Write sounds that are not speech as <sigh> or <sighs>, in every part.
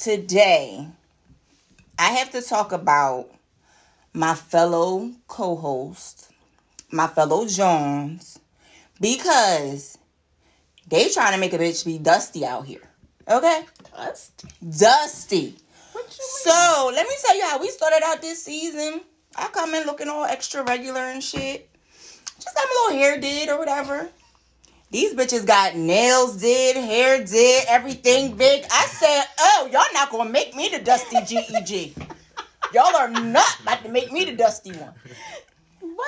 today I have to talk about my fellow co-host, my fellow Jones, because they trying to make a bitch be dusty out here. Okay? Dusty. Dusty. So let me tell you how we started out this season. I come in looking all extra regular and shit. Just got my little hair did or whatever. These bitches got nails did, hair did, everything big. I said, oh, y'all not gonna make me the dusty GEG. y'all are not about to make me the dusty one.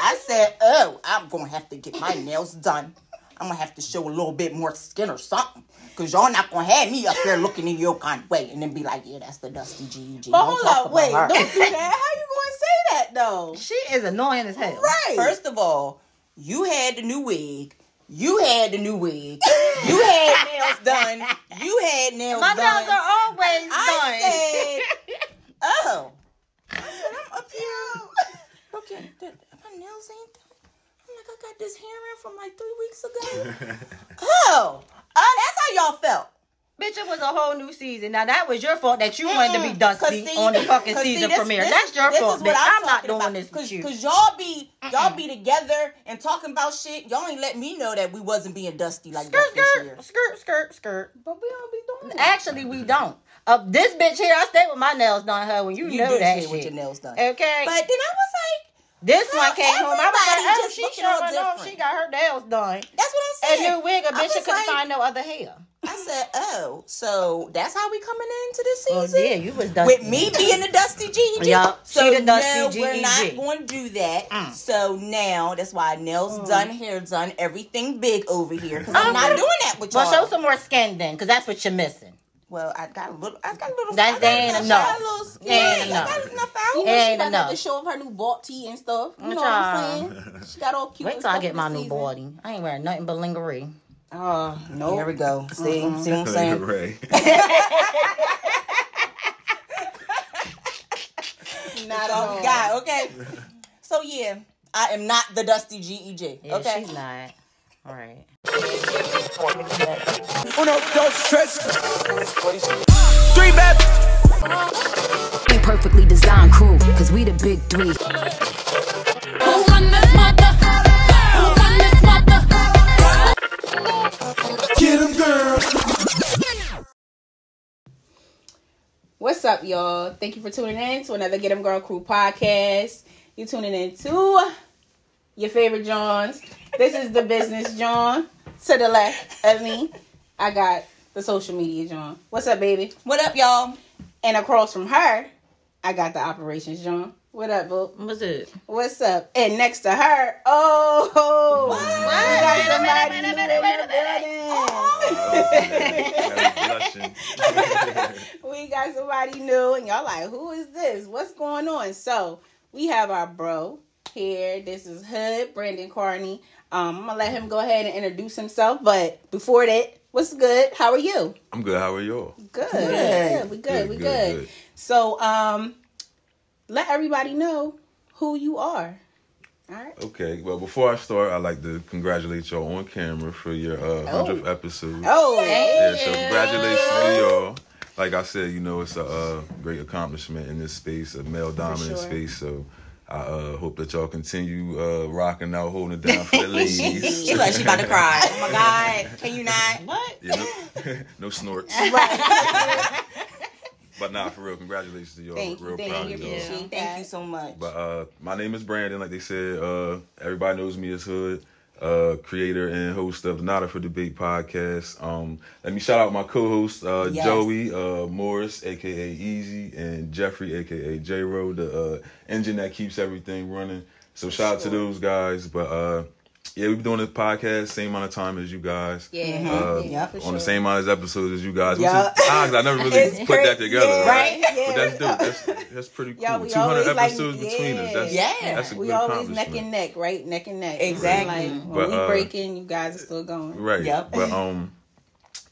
I said, oh, I'm gonna have to get my nails done. I'm gonna have to show a little bit more skin or something. Cause y'all not gonna have me up there looking in your kind of way and then be like, yeah, that's the dusty GEG. But Don't hold talk up, about wait, her. don't do that. How you going to say that though? She is annoying as hell. Right. First of all, you had the new wig. You had the new wig. You had nails done. You had nails My done. My nails are always I done. said, oh. I said, I'm up here. <laughs> Okay, that, my nails ain't done. I'm like, I got this hair in from like three weeks ago. <laughs> oh. Oh, that's how y'all felt. Bitch, it was a whole new season. Now that was your fault that you wanted to be dusty Cause see- on the fucking cause see, season this- premiere. this- That's your fault, is what bitch. I'm, not doing about. this Cause, with you. Cause y'all be y'all be together and talking about shit. Y'all ain't let me know that we wasn't being dusty like Skirt, that this year. skirt, skirt, skirt, skirt. But we don't be doing that. Actually, we don't. Uh, this bitch here, I stay with my nails done. Her when you, You know do that shit. with your nails done. Okay. But then I was like, this Girl, one came home. I was like, oh, she sure all know she got her nails done. that's what I'm And saying. new wig, a bitch couldn't like- find no other hair. I said, oh, so that's how we coming into this Oh season. yeah, you was dusty. With me being the Dusty GEG. <laughs> She So the Dusty no, we're not going to do that. Mm. So now that's why nails done, hair done, everything big over here. <laughs> Because I'm not doing that with y'all. Well, show some more skin then, because that's what you're missing. Well, I got a little. I got a little. That- I got that ain't enough. enough. I got a little skin. Ain't I enough. got enough out. You know Ain't she got enough. to show off her new vault tee and stuff. You know what I'm saying? She got all cute. Wait till I get my new body. I ain't wearing nothing but lingerie. Oh no. Here we go. See, mm-hmm. see what I'm saying? Ray. <laughs> Not at So, all. God, okay. So yeah, I am not the Dusty GEG. Yeah, okay. she's not. All right. Uno, dos, tres. Three bad. We perfectly designed crew, cause we the big three. Who run this mother? Who run this mother? Get 'em, girl. What's up, y'all? Thank you for tuning in to another Get Get 'em Girl Crew podcast. You're tuning in to your favorite Johns. This is the business John. To the left of me, I got the social media John. What's up, baby? What up, y'all? And across from her, I got the operations John. What up, boo? What's up? What's up? And next to her, oh, we got somebody new in the building. Oh. <laughs> we got somebody new, and y'all like, who is this? What's going on? So we have our bro here. This is Hood Brandon Carney. Um, I'm gonna let him go ahead and introduce himself, but before that, what's good? How are you? I'm good. How are y'all? Good. Yeah, we good. we good. So, um, let everybody know who you are. All right. Okay. Well, before I start, I'd like to congratulate y'all on camera for your uh, 100th episode. Oh, Yeah, so congratulations to y'all. Like I said, you know, it's a uh, great accomplishment in this space, a male dominant sure. space. So I uh, hope that y'all continue uh, rocking out, holding it down for the <laughs> ladies. She like she about to cry. Oh my god, can you not? What? Yeah, no, <laughs> no snorts. But nah, for real, congratulations to y'all. Thank real thank proud you, of y'all. appreciate Thank you so much. But uh, my name is Brandon. Like they said, uh, everybody knows me as Hood, uh, creator and host of the Not Up for Debate podcast. Um, let me shout out my co-hosts, uh, Yes. Joey uh, Morris, aka Easy, and Jeffrey, aka J Ro, the uh, engine that keeps everything running. So shout out to those guys. But uh, yeah, we've been doing this podcast same amount of time as you guys. Yeah. Uh, yeah, Yep. for on sure. the same amount of episodes as you guys, which is odd. I never really put cra- that together, yeah, right? right? But that's dope. That's, that's pretty cool. Yeah, we 200 always like- episodes between us. That's, Yeah. that's a we good always neck and neck, right? Neck and neck. Exactly. Like when But, we uh, breaking, you guys are still going. Right. Yep. But um,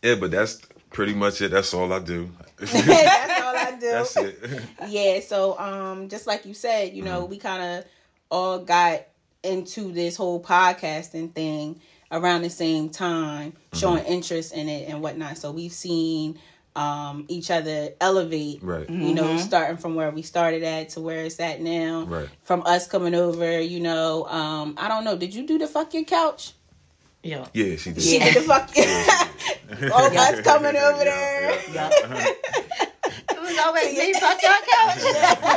yeah, but that's pretty much it. That's all I do. <laughs> That's all I do. that's it. <laughs> Yeah, so um just like you said, you Mm-hmm. know, we kind of all got into this whole podcasting thing around the same time, Mm-hmm. showing interest in it and whatnot. So we've seen um, each other elevate. Right. You know, starting from where we started at to where it's at now. Right. From us coming over, you know, um, I don't know. Did you do the fuck your couch? Yeah. Yeah, she did. She did the fuck. <laughs> All us coming over there. <laughs> It was always me. Fuck your couch. <laughs>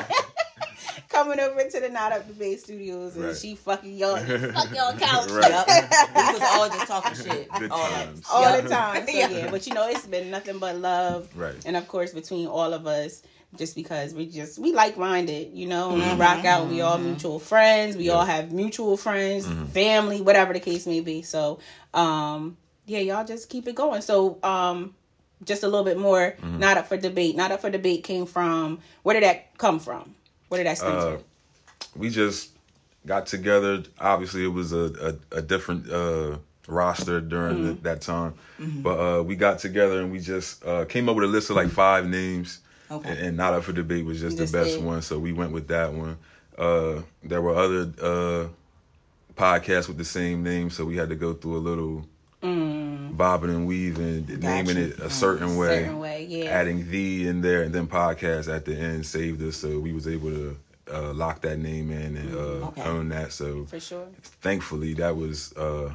Coming over to the Not Up Debate Studios and Right. she fucking y'all <laughs> fuck your couch. Right. we was all just talking shit. <laughs> Good all times. all Yeah. the time. So <laughs> Yeah. yeah, but you know, it's been nothing but love. Right. And of course, between all of us, just because we just we like minded, you know, Mm-hmm. we rock out. We all mutual friends. We all have mutual friends, Mm-hmm. family, whatever the case may be. So, um, yeah, y'all just keep it going. So, um, just a little bit more. Mm-hmm. Not up for debate. Not up for debate came from. Where did that come from? Where did I stem Uh, from? we just got together. Obviously, it was a a, a different uh, roster during Mm-hmm. the, that time, but uh, we got together and we just uh, came up with a list of like five names. Okay. And, and not up for debate was just, the best one, so we went with that one. Uh, there were other uh, podcasts with the same name, so we had to go through a little bobbing and weaving, naming it a certain way, Mm. Certain way, yeah. adding the in there, and then podcast at the end saved us, so we was able to uh, lock that name in and uh, Okay. own that. So For sure. thankfully, that was uh,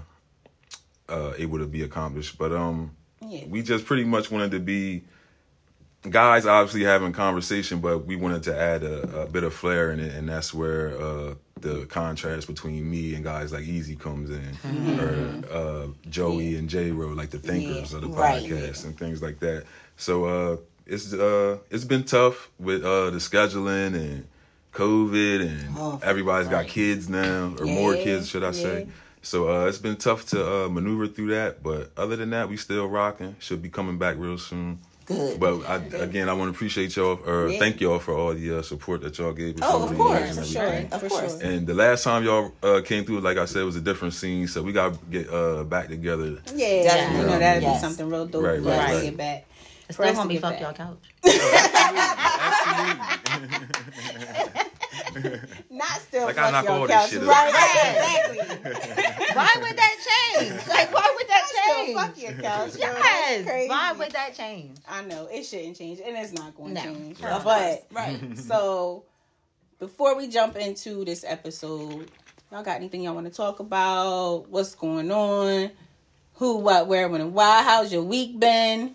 uh, able to be accomplished. But um, Yeah. we just pretty much wanted to be guys, obviously having conversation, but we wanted to add a, a bit of flair in it, and that's where uh, the contrast between me and guys like Easy comes in, or uh, Joey and J Ro, like the thinkers Yeah. of the Right. podcast and things like that. So uh, it's uh, it's been tough with uh, the scheduling and COVID, and Oh, everybody's got kids now, or more kids, should I say? So uh, it's been tough to uh, maneuver through that, but other than that, we still rocking. Should be coming back real soon. Good. But I, again, I want to appreciate y'all, or Yeah. thank y'all for all the uh, support that y'all gave us. Oh, over of the course, years and for everything. sure. Of for course. sure. And the last time y'all uh, came through, like I said, it was a different scene, so we got to get uh, back together. Yeah, Definitely. you know that'd Yes. be something real dope Right, for us right, to right. get back. It's still gonna be get fuck back. your couch. <laughs> <laughs> <laughs> Not still Like, I fuck knock all your this couch. shit. Right, right, exactly. Why would that change? Like, why would that Still change? fuck your couch. yo. That's Yes. crazy. Why would that change? I know it shouldn't change, and it's not going to No. change. Right. But right. <laughs> so before we jump into this episode, y'all got anything y'all want to talk about? What's going on? Who, what, where, when, and why? How's your week been?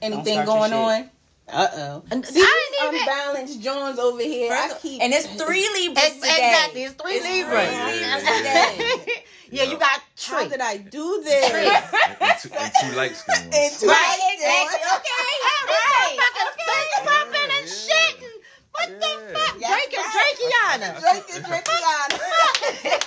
Anything going on? Uh oh. See, I didn't unbalanced Jones over here. I keep and <laughs> it's three Libras Ex- today. Exactly, it's three It's Libras. three Libras today. <laughs> yeah, you got How tree. did I do this? And two, and two light skin <laughs> ones. It's Right, exactly. Okay, motherfuckers popping and shit. and What the Yeah. fuck? Yes, Drake and Drakeana. Drake is Drakeana.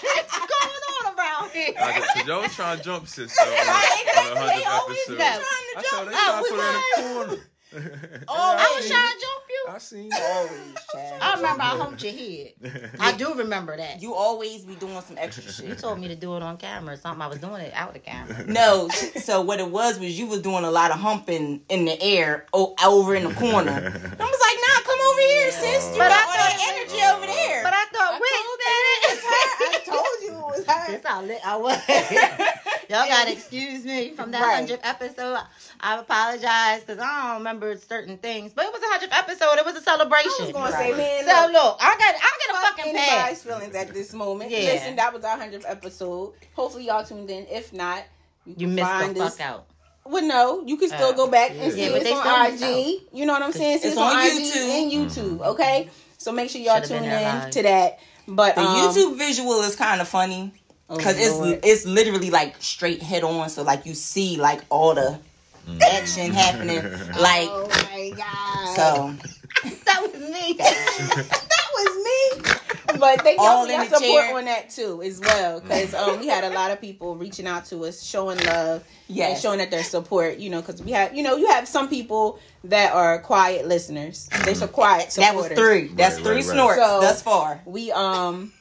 What's going on around here? Cause y'all was trying to jump sis on, on the hundredth episode. know. I saw they Oh, trying to we put her in the corner. <laughs> Oh, I was trying to jump you. I seen always. <laughs> I remember I humped your head. I do remember that. You always be doing some extra shit. You told me to do it on camera or something. I was doing it out of the camera. <laughs> No, so what it was was you was doing a lot of humping in the air o- over in the corner. I was like, nah, come over here, sis. You But got I all thought- that energy over there. But I thought I Whit told you it was her. That's how lit I was. <laughs> Y'all gotta excuse me from that Right. hundredth episode. I apologize because I don't remember certain things, but it was a hundredth episode. It was a celebration. I was gonna say, man, so look, look, I got I fuck get a fucking pass. anybody's feelings at this moment. Yeah. Listen, that was our hundredth episode. Hopefully, y'all tuned in. If not, you, You missed find the us. fuck out. Well, no, you can still Uh, go back and yeah. see but it's they on still IG. You know what I'm saying? It's it's, on, on IG YouTube. and YouTube. Okay, so make sure y'all Should've tune in there to that. But the um, YouTube visual is kind of funny oh, because Lord. it's it's literally like straight head on, so like you see like all the action happening, <laughs> like Oh my god! so. <laughs> That was me. <laughs> that was me. <laughs> But thank y'all for your support chair. on that too, as well, because um, we had a lot of people reaching out to us, showing love, and showing that their support. You know, because we have, you know, you have some people that are quiet listeners. They're so quiet That was three. That's Right, three right, right. snorts So- thus far. We um.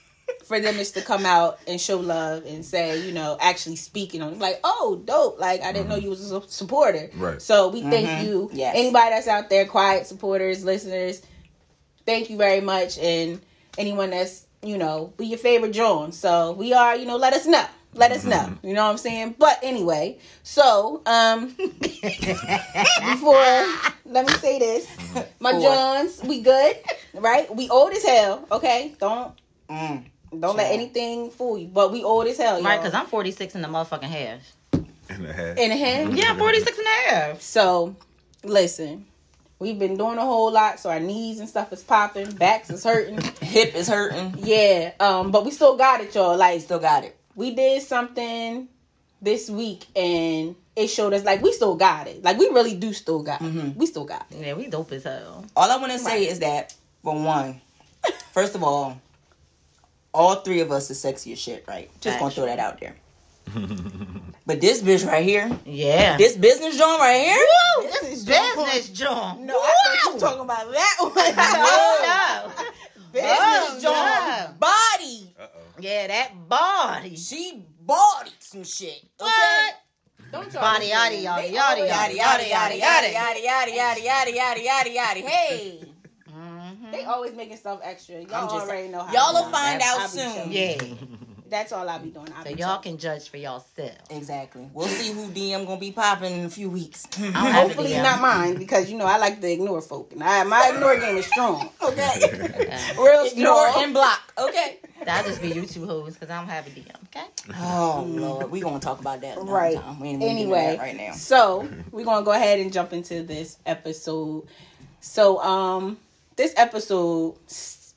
For them is to come out and show love and say, you know, actually speaking on like, oh, dope! Like I didn't know you was a supporter. Right. So we thank you. Yes. Anybody that's out there, quiet supporters, listeners, thank you very much. And anyone that's, you know, be your favorite John. So we are, you know, let us know. let us know. You know what I'm saying? But anyway, so um <laughs> before let me say this. My Four. Johns, we good, right? We old as hell, okay? Don't Mm. don't let anything fool you. But we old as hell, Right, because I'm 46 in the motherfucking half. And a half. in the hand. Yeah, 46 and a half. So, listen, we've been doing a whole lot, so our knees and stuff is popping, backs is hurting. <laughs> Hip is hurting. yeah, um, but we still got it, y'all. Like, Still got it. we did something this week, and it showed us like we still got it. Like, we really do still got it. We still got it. Yeah, we dope as hell. All I want to say is that, for one, first of all, all three of us is sexy as shit, right? Just gonna throw that out there. <laughs> but this bitch right here, Yeah. this business joint right here, this is business, John. No, I thought you were talking about that one. <laughs> <laughs> Oh, no. Business Oh, joint. no. body, Uh-oh. Yeah, that body. she bodied some shit. Okay. What? Don't y'all Body, listen, yada, man. yada, They yada, always- Yada yada yada yada yada yada yada yada yada yada yada Hey, mm-hmm. They always making stuff extra. Y'all I'm just already know how. y'all I will be. find I out be soon. chilling. Yeah. That's all I'll be doing. I So be y'all chilling. can judge for yourself. Exactly. We'll see who DM gonna be popping in a few weeks. I don't <laughs> have Hopefully not mine because you know I like to ignore folk. And I, my ignore game is strong. <laughs> Okay, Yeah. <laughs> real Ignore strong. and block. Okay. That'll just be you two hoes because I don't have a DM. Okay. Oh Lord, we gonna talk about that another Right. time. We ain't gonna get into Anyway, that right now. so we're gonna go ahead and jump into this episode. So, um, this episode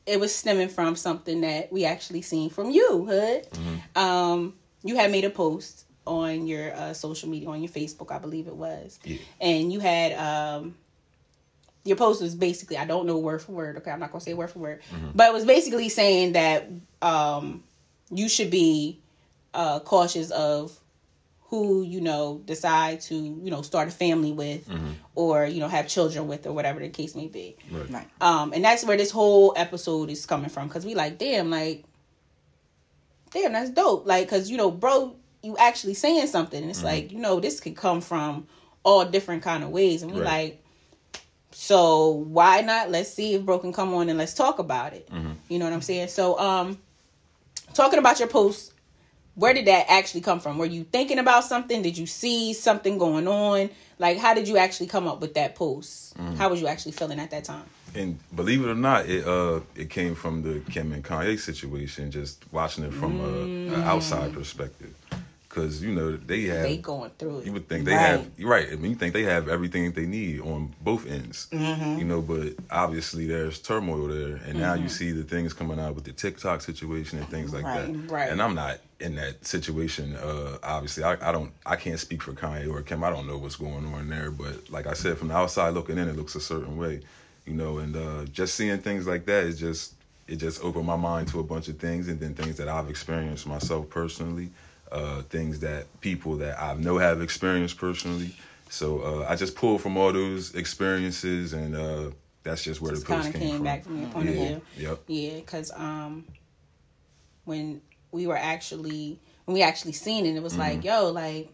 it was stemming from something that we actually seen from you, Hood. Um, you had made a post on your uh, social media, on your Facebook, I believe it was, Yeah. and you had um. Your post was basically, I don't know word for word. Okay, I'm not gonna say word for word, but it was basically saying that um, you should be uh, cautious of who you know decide to you know start a family with or you know have children with or whatever the case may be. Right. Right. um and that's where this whole episode is coming from because we like damn like damn that's dope. Like because you know bro you actually saying something. And it's like you know this could come from all different kind of ways. And we Right. like so why not? Let's see if bro can come on and let's talk about it. You know what i'm saying? So um talking about your post where did that actually come from? Were you thinking about something? Did you see something going on? Like, how did you actually come up with that post? How was you actually feeling at that time? And believe it or not, it uh it came from the Kim and Kanye situation. Just watching it from a, an outside perspective, because you know they have. They going through it. you would think they Right. have you're right. I mean, you think they have everything they need on both ends. Mm-hmm. You know, but obviously there's turmoil there, and now Mm-hmm. you see the things coming out with the TikTok situation and things like Right, that. right. And I'm not in that situation. Uh, obviously, I, I don't. I can't speak for Kanye or Kim. I don't know what's going on there. But like I said, from the outside looking in, it looks a certain way. You know, and uh, just seeing things like that is just it just opened my mind to a bunch of things, and then things that I've experienced myself personally uh, things that people that I know have experienced personally. So uh, I just pulled from all those experiences, and uh, that's just where Just the post kind of came came from. back from your point of view. Yep. Yeah, because um, when we were actually when we actually seen it, it was mm-hmm. like, yo, like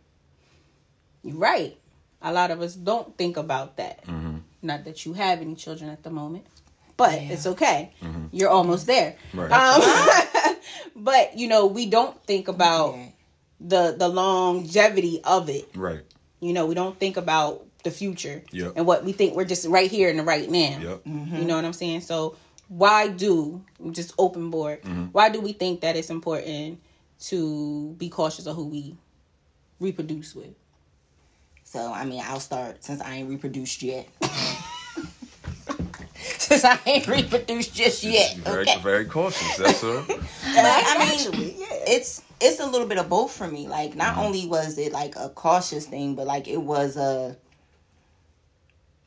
you're right. A lot of us don't think about that. Mm-hmm. Not that you have any children at the moment, but it's okay. Mm-hmm. You're almost there. Right. Um, <laughs> but you know, we don't think about Yeah. the the longevity of it. Right. You know, we don't think about the future Yep. and what we think we're just right here in the right now. Yep. You know what I'm saying? So why do just open board? Mm-hmm. Why do we think that it's important to be cautious of who we reproduce with? So I mean, I'll start since I ain't reproduced yet. <laughs> <laughs> since I ain't reproduced just yet. Very, Okay. very cautious. That's all. <laughs> But I mean, Actually, yeah. it's it's a little bit of both for me. Like, not Mm-hmm. only was it like a cautious thing, but like it was a.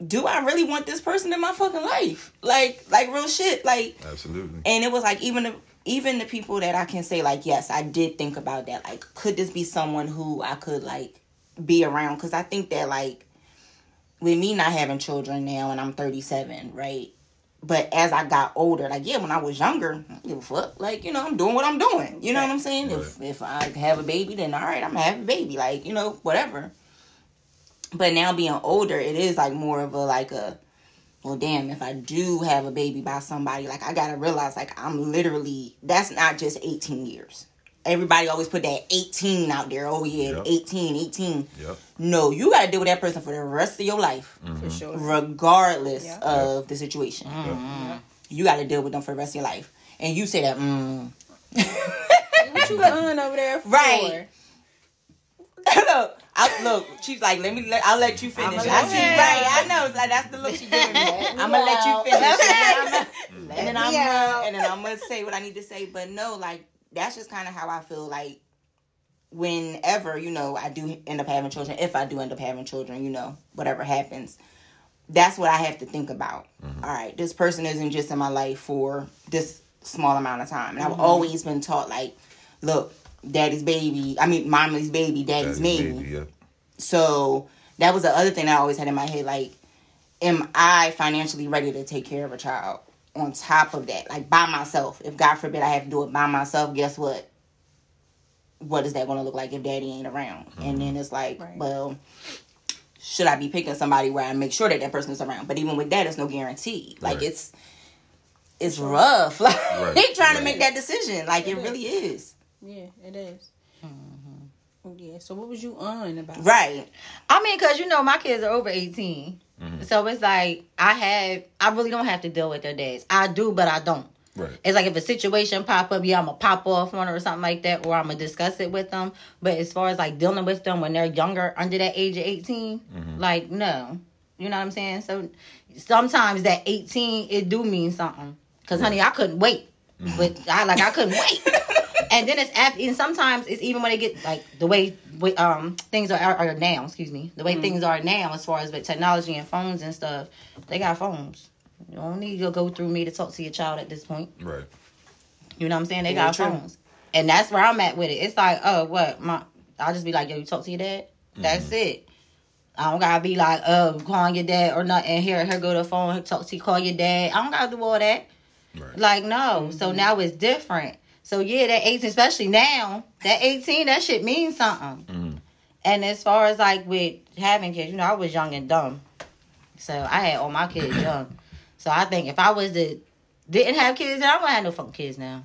Do I really want this person in my fucking life? Like, like real shit. Like, Absolutely. and it was like even the even the people that I can say like yes I did think about that like could this be someone who I could like be around? Because I think that like with me not having children now and I'm 37 right? But as I got older like yeah when I was younger I don't give a fuck. Like you know I'm doing what I'm doing. You know what I'm saying? If if I have a baby then all right I'm gonna have a baby. Like you know whatever but now being older it is like more of a like a well damn if i do have a baby by somebody like i gotta realize like i'm literally that's not just 18 years everybody always put that 18 out there. Oh yeah, Yep. 18, 18. Yep. No, you got to deal with that person for the rest of your life, for sure. regardless Yeah. of the situation. You got to deal with them for the rest of your life. And you say that, mm. What you on over there <laughs> for? Right. <laughs> look, I, look, she's like, let me, let, I'll let you finish. I'ma I see, right, I know, like, that's the look she giving me. I'm gonna let you finish, <laughs> and then, I'm, and then I'm, gonna, and then I'm gonna say what I need to say. But no, like, that's just kind of how I feel. Like, whenever you know I do end up having children, if I do end up having children, you know, whatever happens, that's what I have to think about. Mm-hmm. All right, this person isn't just in my life for this small amount of time, and I've always been taught like, look, daddy's baby. I mean, mommy's baby, daddy's, Daddy's me. baby, yep. So that was the other thing I always had in my head. Like, am I financially ready to take care of a child? On top of that, like by myself, if God forbid I have to do it by myself, guess what? What is that going to look like if daddy ain't around? And mm-hmm. then it's like, Right. well, should I be picking somebody where I make sure that that person is around? But even with that, it's no guarantee. Like Right. it's it's rough. <laughs> Like Right. they trying to make that decision. Like it really is. Yeah, it is. Mm-hmm. Yeah. So what was you on about? Right. I mean, cause you know my kids are over 18 mm-hmm. so it's like I have, I really don't have to deal with their dads. I do, but I don't. Right. It's like if a situation pop up, yeah, I'm gonna pop off on one or something like that, or I'm gonna discuss it with them. But as far as like dealing with them when they're younger, under that age of 18, mm-hmm. like no, you know what I'm saying. So sometimes that 18 it do mean something. Cause honey, I couldn't wait, but I like I couldn't wait. <laughs> and then it's after, and sometimes it's even when they get like the way um things are, are now. Excuse me, the way mm-hmm. things are now as far as with technology and phones and stuff. They got phones. You don't need to go through me to talk to your child at this point. Right. You know what I'm saying? They Yeah, got true. phones. And that's where I'm at with it. It's like, oh, what? My, I'll just be like, yo, you talk to your dad? That's mm-hmm. it. I don't gotta be like, oh, calling your dad or nothing. Here, here go to the phone, talk to you, call your dad. I don't gotta do all that. Right. Like, no. Mm-hmm. So now it's different. So yeah, that 18, especially now, that 18, that shit means something. Mhm. And as far as like with having kids, you know, I was young and dumb. So I had all my kids <clears throat> young. So I think if I was to didn't have kids, then I wouldn't have no fucking kids now.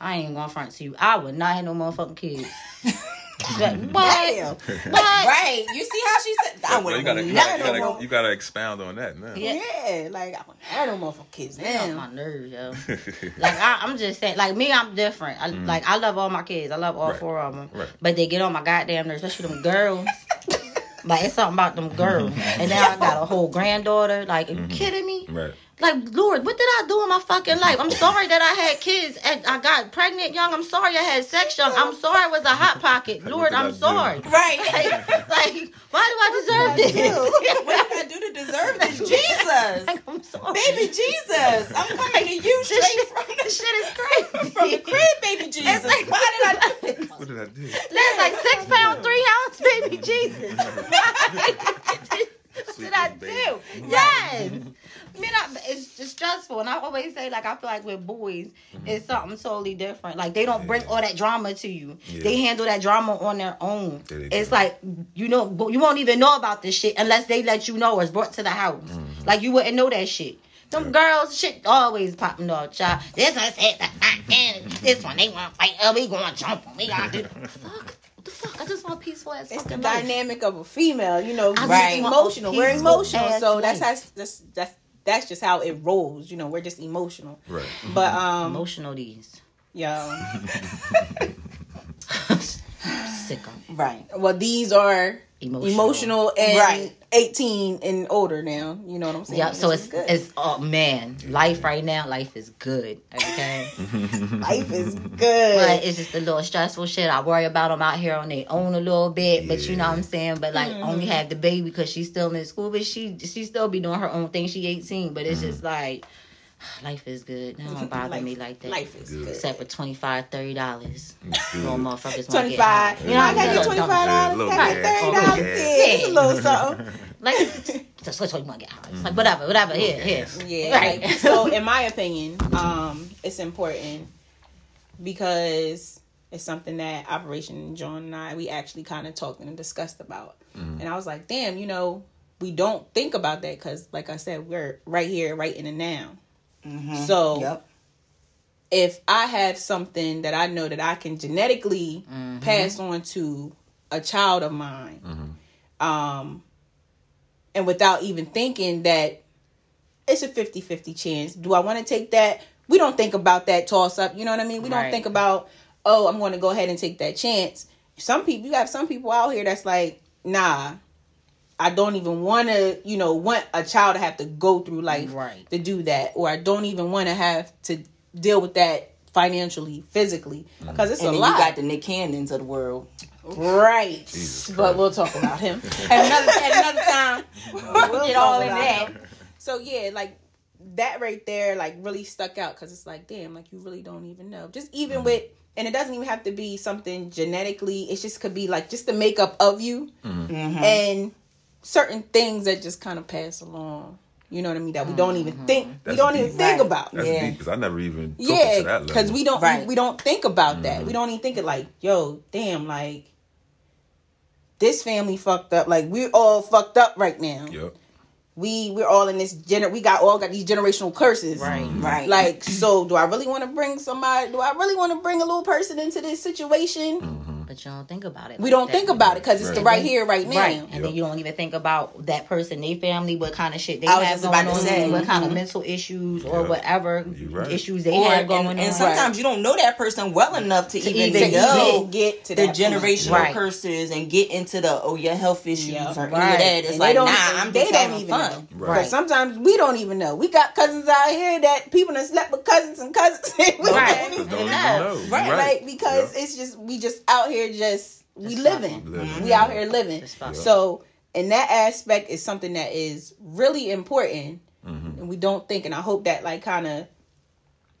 I ain't even gonna front to you. I would not have no motherfucking kids. <laughs> But- <laughs> what? Damn. What? Right. You see how she said I You would gotta, you, never gotta, you, know. gotta, you gotta expound on that now. Yeah. Yeah, like I don't have no motherfucking kids They on my nerves, yo. <laughs> Like I, I'm just saying, like me, I'm different. I, Like I love all my kids. I love all Mm-hmm. Four of them. Right. But they get on my goddamn nerves, especially them girls. <laughs> like it's something about them girls. And then I got a whole granddaughter. Like, are you kidding me? right. Like, Lord, what did I do in my fucking life? I'm sorry that I had kids and I got pregnant young. I'm sorry I had sex young. I'm sorry I was a hot pocket. Lord, I I'm do? sorry. <laughs> Right. Like, like, why do I deserve this? <laughs> what did I do to deserve this? Jesus. <laughs> Like, I'm sorry. Baby Jesus. I'm coming to you This straight shit, from this the, shit is crazy. from the crib, baby Jesus. like- Why did I do this? What did I do? That's like six pound, three ounce, baby Jesus. what did I do? Yes. I mean, I, it's just stressful, and I always say, like, I feel like with boys, mm-hmm. it's something totally different. Like, they don't bring all that drama to you. Yeah. They handle that drama on their own. Yeah, It's do. like you know, you won't even know about this shit unless they let you know or it's brought to the house. Mm-hmm. Like, you wouldn't know that shit. Them girls, shit always popping off, child. This one says that, and this one they want to fight. Oh, we gonna jump on. We gonna do. <laughs> Fuck. What the fuck? I just want peaceful ass It's the life. dynamic of a female, you know. I Right. Right. Emotional. We're emotional, so that's life. how that's that's that's just how it rolls. You know, we're just emotional. Right. But um, Emotional these. yo, <laughs> Sicko. Right. well, these are Emotional. emotional and Right. eighteen and older now. You know what I'm saying? Yeah, so it's good. it's oh man, life right now, life is good. Okay, <laughs> life is <laughs> good. but it's just a little stressful shit. I worry about them out here on their own a little bit, but you know what I'm saying. But like, only mm-hmm. have the baby because she's still in school, but she she still be doing her own thing. She 18, but it's mm-hmm. just like <sighs> life is good. That don't bother Life- me like that. Life is good. Except for 25 30 dollars. Good. Little motherfuckers wanna get five. high. You know, I gotta get $25. I Gotta get gas. thirty Little dollars. gas. Yeah, it's a little <laughs> something. Like, that's what you want to get high. It's like whatever, whatever. Here, here. Yeah. Right. like, so <laughs> in my opinion, um, it's important because it's something that Operation John and I we actually kind of talked and discussed about. And I was like, damn, you know, we don't think about that because, like I said, we're right here, right in the now. Mm-hmm. So Yep. if I have something that I know that I can genetically mm-hmm. pass on to a child of mine, mm-hmm. um, and without even thinking that it's a 50-50 chance. Do I want to take that? We don't think about that toss up. You know what I mean? We don't think about, oh, I'm going to go ahead and take that chance. Some people, you have some people out here that's like, nah, I don't even want to, you know, want a child to have to go through life Right. to do that, or I don't even want to have to deal with that financially, physically, mm. because it's And a then lot. you got the Nick Cannons of the world. right, but we'll talk about him. <laughs> At another, at another time. <laughs> we'll Get all in that. him. So yeah, like that right there, like really stuck out because it's like, damn, like you really don't even know. Just even mm. with, and it doesn't even have to be something genetically. It just could be like just the makeup of you mm-hmm. Mm-hmm. and certain things that just kind of pass along. You know what I mean? That we don't even think. we mm-hmm. don't deep. even think Right. about. That's Yeah. deep because I never even took Yeah, that because we don't Right. we, don't think about that. We mm-hmm. don't even think it like, yo, damn, like this family fucked up. Like we're all fucked up right now. Yep. We we're all in this gener. We got all got these generational curses. Right. Mm-hmm. Right. Like, so do I really want to bring somebody? Do I really want to bring a little person into this situation? But you don't think about it. We like don't that. think about it because it's the Right. right here, right now. Right, and then you don't even think about that person, their family, what kind of shit they have going about to on, say. what kind of mm-hmm. mental issues or Yeah. whatever right. issues they Or, have going and, on. and sometimes you don't know that person well enough to, even, even know get- get to the generational Right. curses and get into the oh your health issues Yeah. or any Right. of that. It's And like they don't, nah, I'm they just don't even fun. know. Right. Because sometimes we don't even know. We got cousins out here that people that slept with cousins and cousins. <laughs> we Right. don't even Don't even know. know. Right. Right. Like because it's just we just out here just we Just living. Living. We out here living. Just. So and that aspect is something that is really important Mm-hmm. and we don't think and I hope that like kind of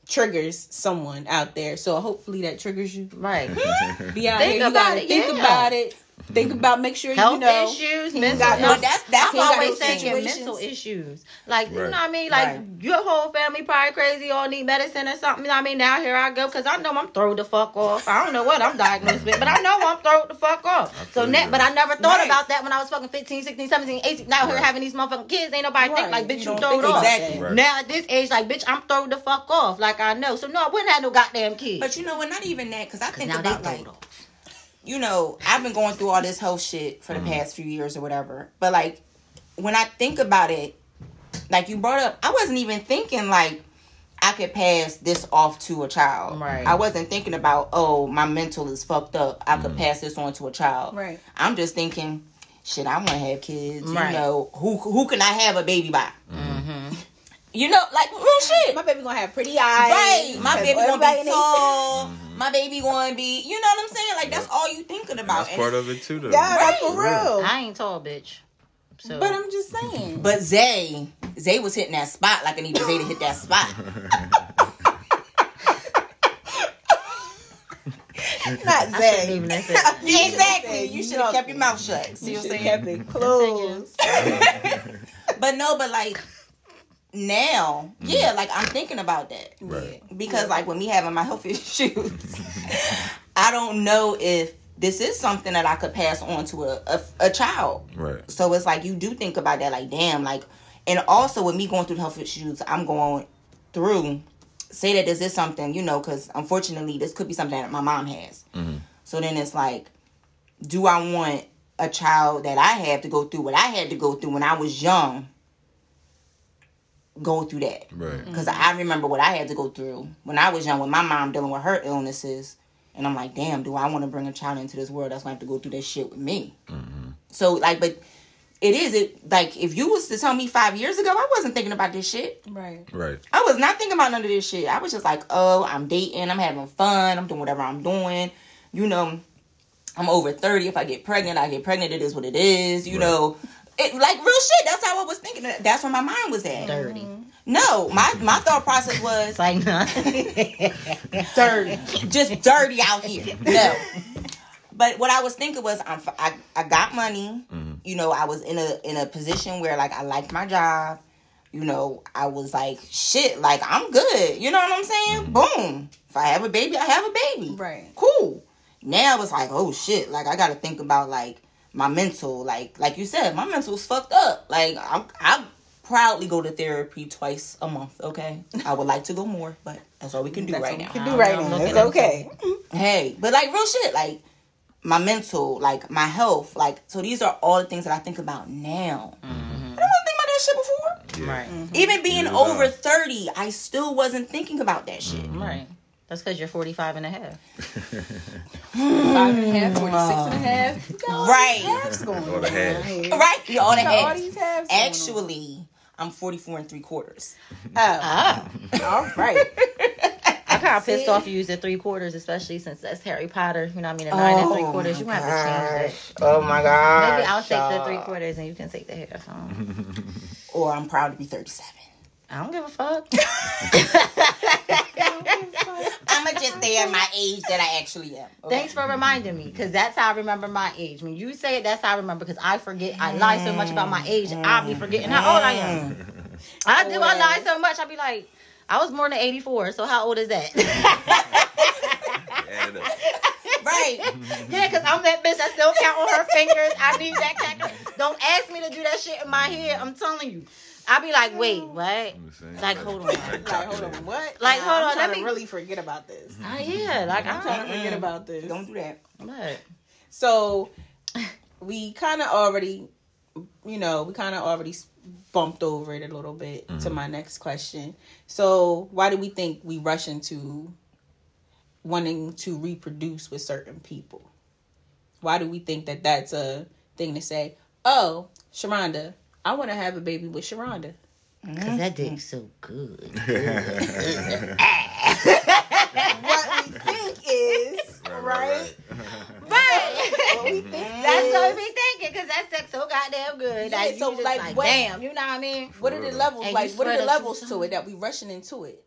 triggers someone out there. So hopefully that triggers you. right. <laughs> Be out Think here. You about gotta it, think yeah. about it. Think mm-hmm. about make sure Health you know issues, he mental got no- health. But that's that's I'm he got always those thinking situations. mental issues. Like, you know what I mean? Like, Right. your whole family probably crazy all need medicine or something. You know what I mean? Now here I go because I know I'm thrown the fuck off. I don't know what I'm diagnosed with, but I know I'm thrown the fuck off. So, net, but I never thought Right. about that when I was fucking 15, 16, 17, 18. Now here Right. having these motherfucking kids, ain't nobody think like, bitch, You you, don't throwed off. Exactly. Right. Now at this age, like, bitch, I'm throwed the fuck off. Like, I know. So, no, I wouldn't have no goddamn kids. But you know what? Not even that because I think now about like off. You know, I've been going through all this whole shit for the mm-hmm. past few years or whatever. But like when I think about it, like you brought up, I wasn't even thinking like I could pass this off to a child. Right. I wasn't thinking about, oh, my mental is fucked up. I could mm-hmm. pass this on to a child. Right. I'm just thinking, shit, I want to have kids. Right. You know, who who can I have a baby by? Mm-hmm. <laughs> You know, like real shit. my baby gonna have pretty eyes. Right, my baby gonna be in they- tall. Mm-hmm. My baby gonna be, you know what I'm saying? Like that's all you thinking about. That's And part of it too, though. Yeah, that's for real. I ain't tall, bitch. So, But I'm just saying. But Zay, Zay was hitting that spot like I needed Zay to hit that spot. <laughs> <laughs> Not Zay. even have said <laughs> that. exactly. You should have kept your mouth shut. See You what I'm should saying? have kept it closed. But no, but like now, mm. yeah, like I'm thinking about that. Right. Because like when me having my health <laughs> issues, <laughs> I don't know if this is something that I could pass on to a, a, a child. Right. So it's like you do think about that, like damn, like, and also with me going through the health issues, I'm going through. Say that this is something, you know, because unfortunately, this could be something that my mom has. Mm-hmm. So then it's like, do I want a child that I have to go through what I had to go through when I was young? Go through that Right. because I remember what I had to go through when I was young with my mom dealing with her illnesses, and I'm like, damn, do I want to bring a child into this world that's gonna have to go through that shit with me? Mm-hmm. So like, but it is it like if you was to tell me five years ago, I wasn't thinking about this shit. Right. Right. I was not thinking about none of this shit. I was just like, oh, I'm dating, I'm having fun, I'm doing whatever I'm doing. You know, I'm over 30. If I get pregnant, I get pregnant. It is what it is. You Right. know, it like real shit. That's how I was thinking. That's where my mind was at. Dirty. No, my my thought process was like, nah. <laughs> dirty, just dirty out here. No. But what I was thinking was, I'm, I, I got money. Mm-hmm. You know, I was in a in a position where like I liked my job. You know, I was like, shit, like I'm good. You know what I'm saying? Mm-hmm. Boom. If I have a baby, I have a baby. Right. Cool. Now it's like, oh shit, like I got to think about like my mental, like like you said, my mental's fucked up. Like I'm, I, proudly go to therapy twice a month. Okay, I would like to go more, but that's all we can do That's right what we now. can do right now. It's okay. Mm-hmm. Hey, but like real shit, like my mental, like my health, like so these are all the things that I think about now. I didn't want to think about that shit before. Yeah. Right. Even being Yeah. over 30, I still wasn't thinking about that shit. Right. That's because you're 45 and a half. <laughs> Five and a half, 46 and a half. You got all Right. these halves going All the halves. Right? You all the You got all halves. these halves. Actually, I'm 44 and three quarters. Oh, Ah. all right. <laughs> I kind of pissed off you used the three quarters, especially since that's Harry Potter. You know what I mean? A nine and three quarters. You gonna have to change that. Oh my god. Maybe I'll take the three quarters and you can take the half. <laughs> Or I'm proud to be 37. I don't give a fuck. <laughs> I'ma just stay at my age that I actually am. okay? Thanks for reminding me, because that's how I remember my age. When you say it, that's how I remember. Because I forget, I lie so much about my age, I'll be forgetting how old I am. Mm-hmm. I do. I lie so much. I'll be like, I was born in '84, so how old is that? Add it. Right. <laughs> yeah, because I'm that bitch I still count on her fingers. I need that calculator. Don't ask me to do that shit in my head. I'm telling you. I'll be like, wait, what? I'm the same. Like, hold on. Like, hold on, what? Like, hold on, trying let to me- really forget about this. Uh, yeah, like I'm I'm trying trying to forget about this. Don't do that. What? So, we kind of already, you know, we kind of already bumped over it a little bit to my next question. So, why do we think we rush into wanting to reproduce with certain people? Why do we think that that's a thing to say? Oh, Sharonda, I want to have a baby with Sharonda. Because that dick's so good. <laughs> What we think is right. Right. <laughs> What we mm-hmm. think That's what is- we thinking, because that sex so goddamn good. Yeah, like, you so, just like, like, what- damn, you know what I mean? What are the levels And like? What are the levels to it that we rushing into it?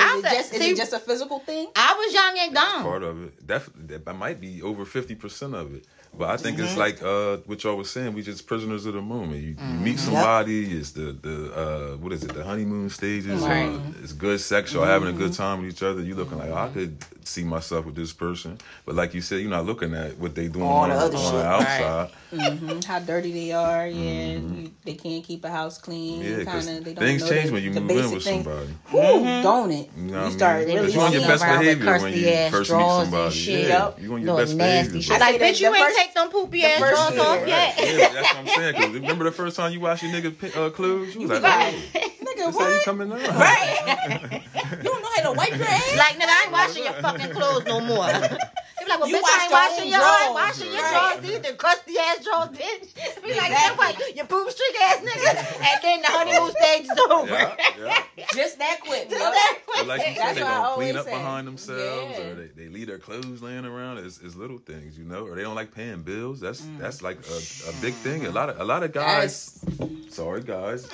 Is I it said- just is see- it just a physical thing? I was young and dumb. part of it. Definitely, that might be over fifty percent of it. But I think it's Mm-hmm. like uh, what y'all was saying. We just prisoners of the moment. You, you meet somebody. It's the the uh, what is it? The honeymoon stages. Right. Mm-hmm. It's good sex. Y'all having a good time with each other. You looking like oh, I could see myself with this person. But like you said, you're not looking at what they doing All on, the on other the shit. outside. Mhm, How dirty they are, yeah. You, they can't keep a house clean. Mm-hmm. Yeah, because kinda, they don't things know change the- when you the move in with thing. somebody. Whew, don't it? You know what you mean? start They really was you on your best around with behavior when you ass first meet somebody. Yeah, you on your best nasty behavior. shit. but- Like, The- bitch, you ain't first- take them poopy the ass first drawers year, off right. yet. Yeah, that's what I'm saying. 'cause remember the first time you watched your nigga pi- uh, clues? You was like, Right. oh, <laughs> Nigga, that's how you coming out. Right. <laughs> you don't know how to wipe your ass. Like, nigga, I ain't washing your fucking clothes no more. <laughs> They be like, well, You bitch, wash I ain't your washing your, I drawers. washing your Right. drawers either. Crusty ass drawers, bitch. <laughs> Be like, Exactly. what? You poop streak ass nigga. <laughs> And then the honeymoon stage is over. Yeah, yeah. <laughs> Just that quick. Just Yup. that But like you said, they don't clean up say. behind themselves, Yeah. or they, they leave their clothes laying around. It's, it's little things, you know, or they don't like paying bills. That's Mm. that's like a, a big thing. A lot of a lot of guys. Yes. Sorry, guys.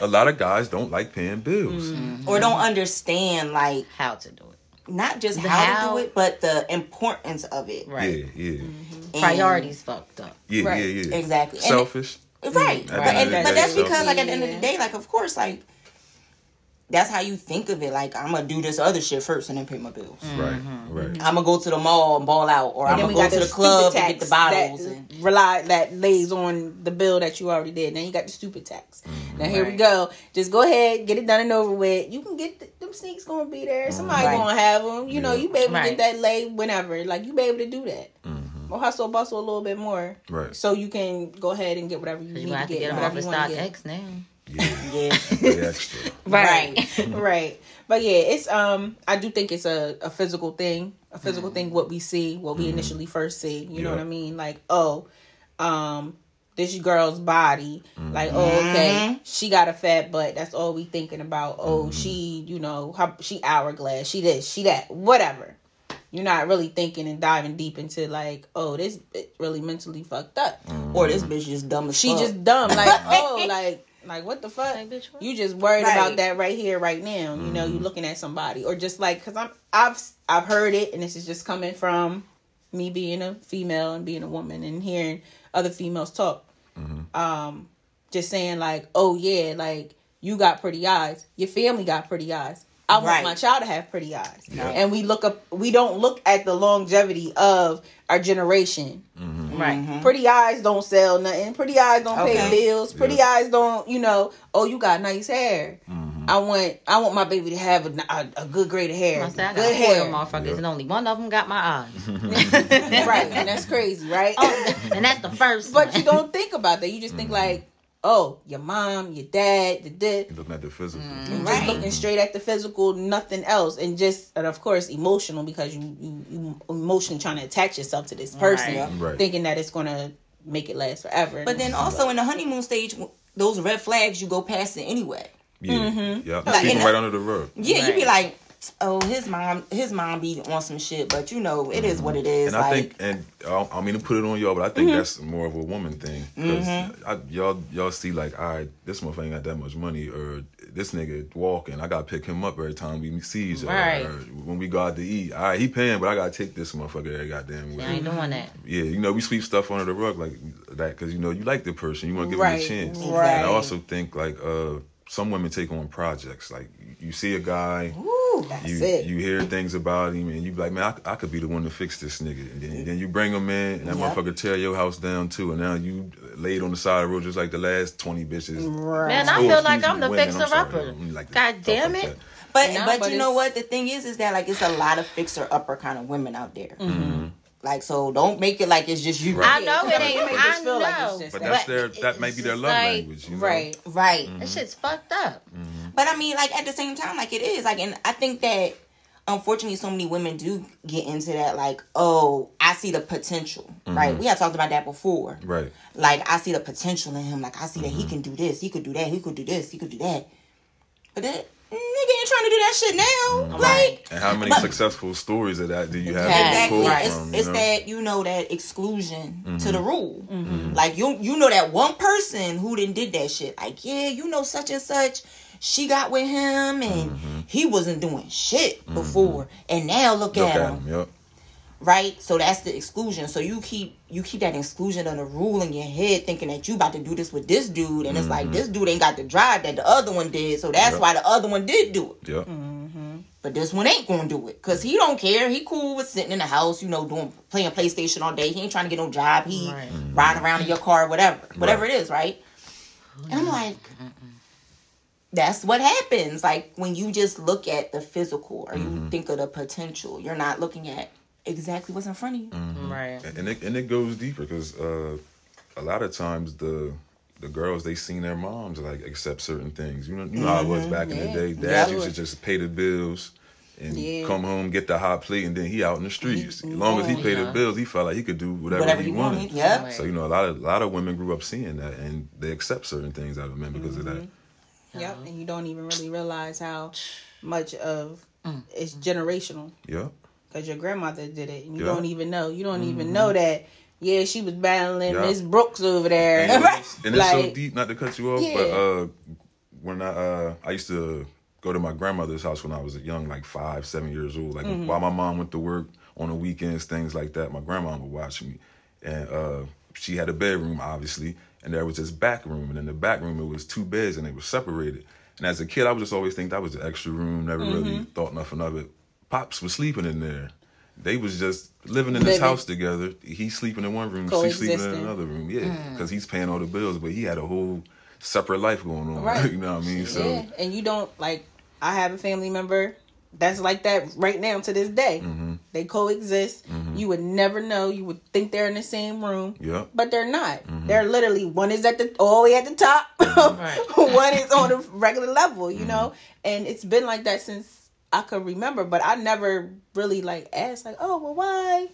a lot of guys don't like paying bills. Mm. Or don't understand, like, How to do it. Not just The how, how. to do it, but the importance of it. Right. Yeah, yeah, And- Priorities fucked up. yeah, Right. yeah, yeah. Exactly. And- Selfish. Right. At But, the and, but that's so- because, like, at the end of the day, like, of course, like, that's how you think of it. Like, I'm gonna do this other shit first and then pay my bills. Right, Mm-hmm. right. I'm gonna go to the mall and ball out, or I'm gonna go to the club and get the bottles. that and rely that lays on the bill that you already did. Now you got the stupid tax. Mm-hmm. Now here we go. Just go ahead, get it done and over with. You can get the, them sneaks gonna be there. Somebody Right. gonna have them. You know, you be able to Right. get that lay whenever. Like you be able to do that. Mhm. Or hustle bustle a little bit more, Right. so you can go ahead and get whatever you You need gonna to have to get, get them whatever off you want stock get. X now. Yeah, yeah, <laughs> extra. right. <laughs> right. But yeah, it's um I do think it's a, a physical thing. A physical mm-hmm. thing what we see, what we initially first see. You know what I mean? Like, oh, um, this girl's body. Like, oh, okay, mm-hmm. she got a fat butt. That's all we thinking about. Oh, she, you know, how she hourglass, she this, she that, whatever. You're not really thinking and diving deep into like, oh, this bitch really mentally fucked up. Or this bitch just dumb as She fuck. just dumb. Like, <laughs> oh, like, like what the fuck? Like, bitch, what? You just worried Right. about that right here, right now. You know, you mm-hmm. looking at somebody, or just like, cause I'm, I've, I've heard it, and this is just coming from me being a female and being a woman and hearing other females talk. Mm-hmm. Um, just saying like, oh yeah, like you got pretty eyes, your family got pretty eyes. I want Right. my child to have pretty eyes, and we look up. We don't look at the longevity of our generation. Mm-hmm. Right. Pretty eyes don't sell nothing. Pretty eyes don't pay bills. Pretty Yeah. eyes don't, you know. Oh, you got nice hair. Mm-hmm. I want, I want my baby to have a, a, a good grade of hair. I said I good four hair, motherfuckers, and only one of them got my eyes. <laughs> right? And that's crazy, right? Oh, and that's the first. but one. you don't think about that. You just think like, oh, your mom, your dad, the dad. Looking at the physical. You just Right. looking straight at the physical, nothing else, and just and of course emotional because you you, you emotionally trying to attach yourself to this person, Right. Right. thinking that it's gonna make it last forever. But then also in the honeymoon stage, those red flags you go past it anyway. Yeah, Mm-hmm. yeah. Like, right under the rug. Yeah, you'd be like, oh, his mom, his mom be on some shit, but you know, it is what it is. And I like, think, and I I mean to put it on y'all, but I think that's more of a woman thing because y'all y'all see like, all right, this motherfucker ain't got that much money, or this nigga walking, I gotta pick him up every time we see each other, Right. or when we go out to eat. All right, he paying, but I gotta take this motherfucker every goddamn I way. ain't doing that. Yeah, you know, we sweep stuff under the rug like that because you know you like the person, you want to give Right, them a chance. right. And I also think like uh some women take on projects. Like you- you see a guy, ooh, that's you it. you hear things about him, and you be like, man, I, I could be the one to fix this nigga. And then, then you bring him in, and that Yep. motherfucker tear your house down too. And now you laid on the side of the road just like the last twenty bitches. Right. Man, I Oh, feel like I'm the women, fixer sorry. upper. Like- God damn it. that. but No, but, but you know what? The thing is, is that like it's a lot of fixer upper kind of women out there. Mm-hmm. Like, so don't make it like it's just you. Right. I know it ain't. It make us I feel like know. it's just But that. that's their that may be their love like- language, you know? right. Right. Mm-hmm. That shit's fucked up. Mm-hmm. But I mean, like at the same time, like it is like, and I think that unfortunately, so many women do get into that. Like, oh, I see the potential. Mm-hmm. Right? We have talked about that before. Right. Like, I see the potential in him. Like, I see that Mm-hmm. he can do this, he could do that, he could do this, he could do that. But that nigga ain't trying to do that shit now. Mm-hmm. Like, And how many But- successful stories of that do you have exactly. to pull It's, from? it's you know? Mm-hmm. that you know that exclusion to the rule. Like you you know that one person who didn't did that shit. Like yeah, you know such and such. She got with him and Mm-hmm. he wasn't doing shit before, and now look, Look at, at him. him, yep. Right, so that's the exclusion. So you keep you keep that exclusion on the rule in your head, thinking that you about to do this with this dude, and it's like mm-hmm. this dude ain't got the drive that the other one did. So that's Mm-hmm. Yep. why the other one did do it. Yep. Mm-hmm. But this one ain't gonna do it because he don't care. He cool with sitting in the house, you know, doing playing PlayStation all day. He ain't trying to get no job. He Right. Mm-hmm. riding around in your car, whatever, whatever Right. it is, right? And I'm like, that's what happens. Like when you just look at the physical or you think of the potential, you're not looking at exactly what's in front of you. Mm-hmm. Right. and it and it goes deeper because uh, a lot of times the the girls they seen their moms like accept certain things. You know, you know how it was mm-hmm. back in the day. Dads Yeah. used to just pay the bills and Yeah. come home, get the hot plate, and then he out in the streets. As long as he oh, paid the bills, he felt like he could do whatever, Whatever he you wanted. wanted, yeah. So you know, a lot of a lot of women grew up seeing that, and they accept certain things out of men because of that. Yep. And you don't even really realize how much of mm. it's generational Yeah. Because your grandmother did it, and you Yeah. don't even know. You don't even know that. Yeah, she was battling Yeah. Miss Brooks over there. And, it's, <laughs> and it's so deep, not to cut you off, Yeah. but uh, when I uh, I used to go to my grandmother's house when I was young, like five, seven years old. Like Mm-hmm. while my mom went to work on the weekends, things like that. My grandma would watch me, and uh, she had a bedroom, obviously, and there was this back room, and in the back room it was two beds, and they were separated. And as a kid, I would just always think that was the extra room. Never Mm-hmm. really thought nothing of it. Pops was sleeping in there. They was just living in this Living. house together. He's sleeping in one room, she's sleeping in another room. Yeah, because he's paying all the bills, but he had a whole separate life going on. Right. <laughs> you know what I mean? So yeah, and you don't like. I have a family member that's like that right now to this day. Mm-hmm. They coexist. You would never know. You would think they're in the same room, yeah, but they're not. Mm-hmm. They're literally one is at the all the way at the top, Right. <laughs> one is on a regular level. You Mm-hmm. know, and it's been like that since I could remember. But I never really like asked like, oh well, why?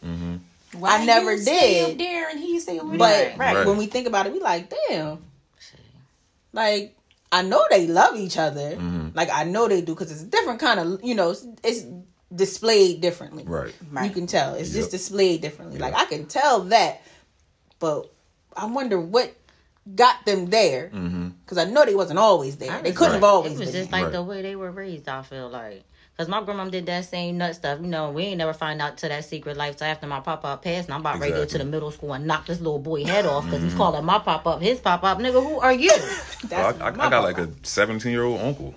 Why I never you stay did. up there and he stay over But there. Right. when we think about it, we like, damn. Like I know they love each other. Mm-hmm. Like I know they do because it's a different kind of you know it's, it's displayed differently. right. You can tell it's just displayed differently. Like I can tell that, but I wonder what got them there Mm-hmm. because I know they wasn't always there. I They couldn't like- have always It was been. just there. like Right. the way they were raised. I feel like because my grandma did that same nut stuff. You know, we ain't never find out to that secret life. So after my pop up passed, and I'm about ready to go to the middle school and knock this little boy head off because he's mm-hmm. calling my pop up his pop up. Nigga, who are you? That's Well, I, I, I got like a 17 year old uncle.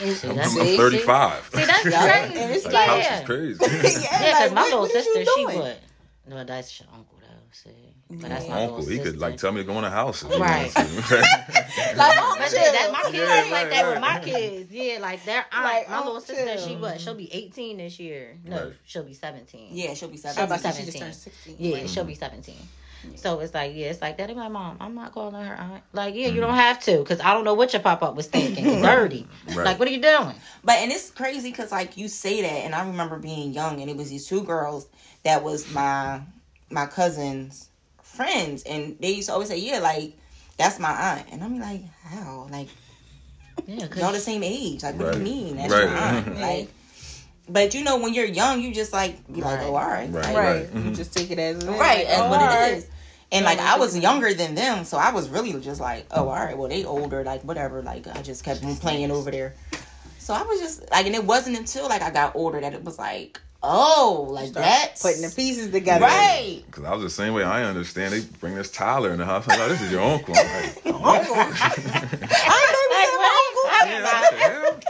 See, <laughs> I'm, I'm 35. See, that's <laughs> Yeah. crazy. <laughs> Like, like- house yeah. is crazy. yeah, Yeah, because like, my little what is you sister, she would. No, that's your uncle though. see. But that's my Uncle, little he could like tell me to go in the house. if he Right. wants to. <laughs> Like, oh, But chill. that, that my kids Yeah, like right, that with my kids. Yeah, like their aunt, Like, my little sister. chill. She what? She'll be eighteen this year. No, Right. she'll be seventeen. Yeah, she'll be I was seven. about to say she just 17. 16. Yeah, Right. she'll be 17. So it's like, yeah, it's like that. And my mom, I'm not calling her aunt. Like, yeah, you Mm-hmm. don't have to, because I don't know what your pop up was thinking. It's dirty. Right. Like, what are you doing? But and it's crazy because like you say that, and I remember being young, and it was these two girls that was my my cousin's friends, and they used to always say, "Yeah, like that's my aunt," and I'm like, "How? Like Yeah, y'all the same age? Like what do you mean? That's Right. your aunt?" <laughs> Like, but you know when you're young, you just like be like, Right. "Oh, all right, Right. Like, Right. Mhm. You just take it as it is. right, Like, and oh, what all it right. is." And like like I was younger than them, so I was really just like, "Oh, all right, well they older, like whatever." Like I just kept on playing over there. So I was just like, and it wasn't until like I got older that it was like, "Oh, like that, Putting the pieces together. right." Cause I was the same way. I understand. They bring this Tyler in the house. I'm like, this is your uncle. Uncle? I'm like, <laughs> yeah, what the hell?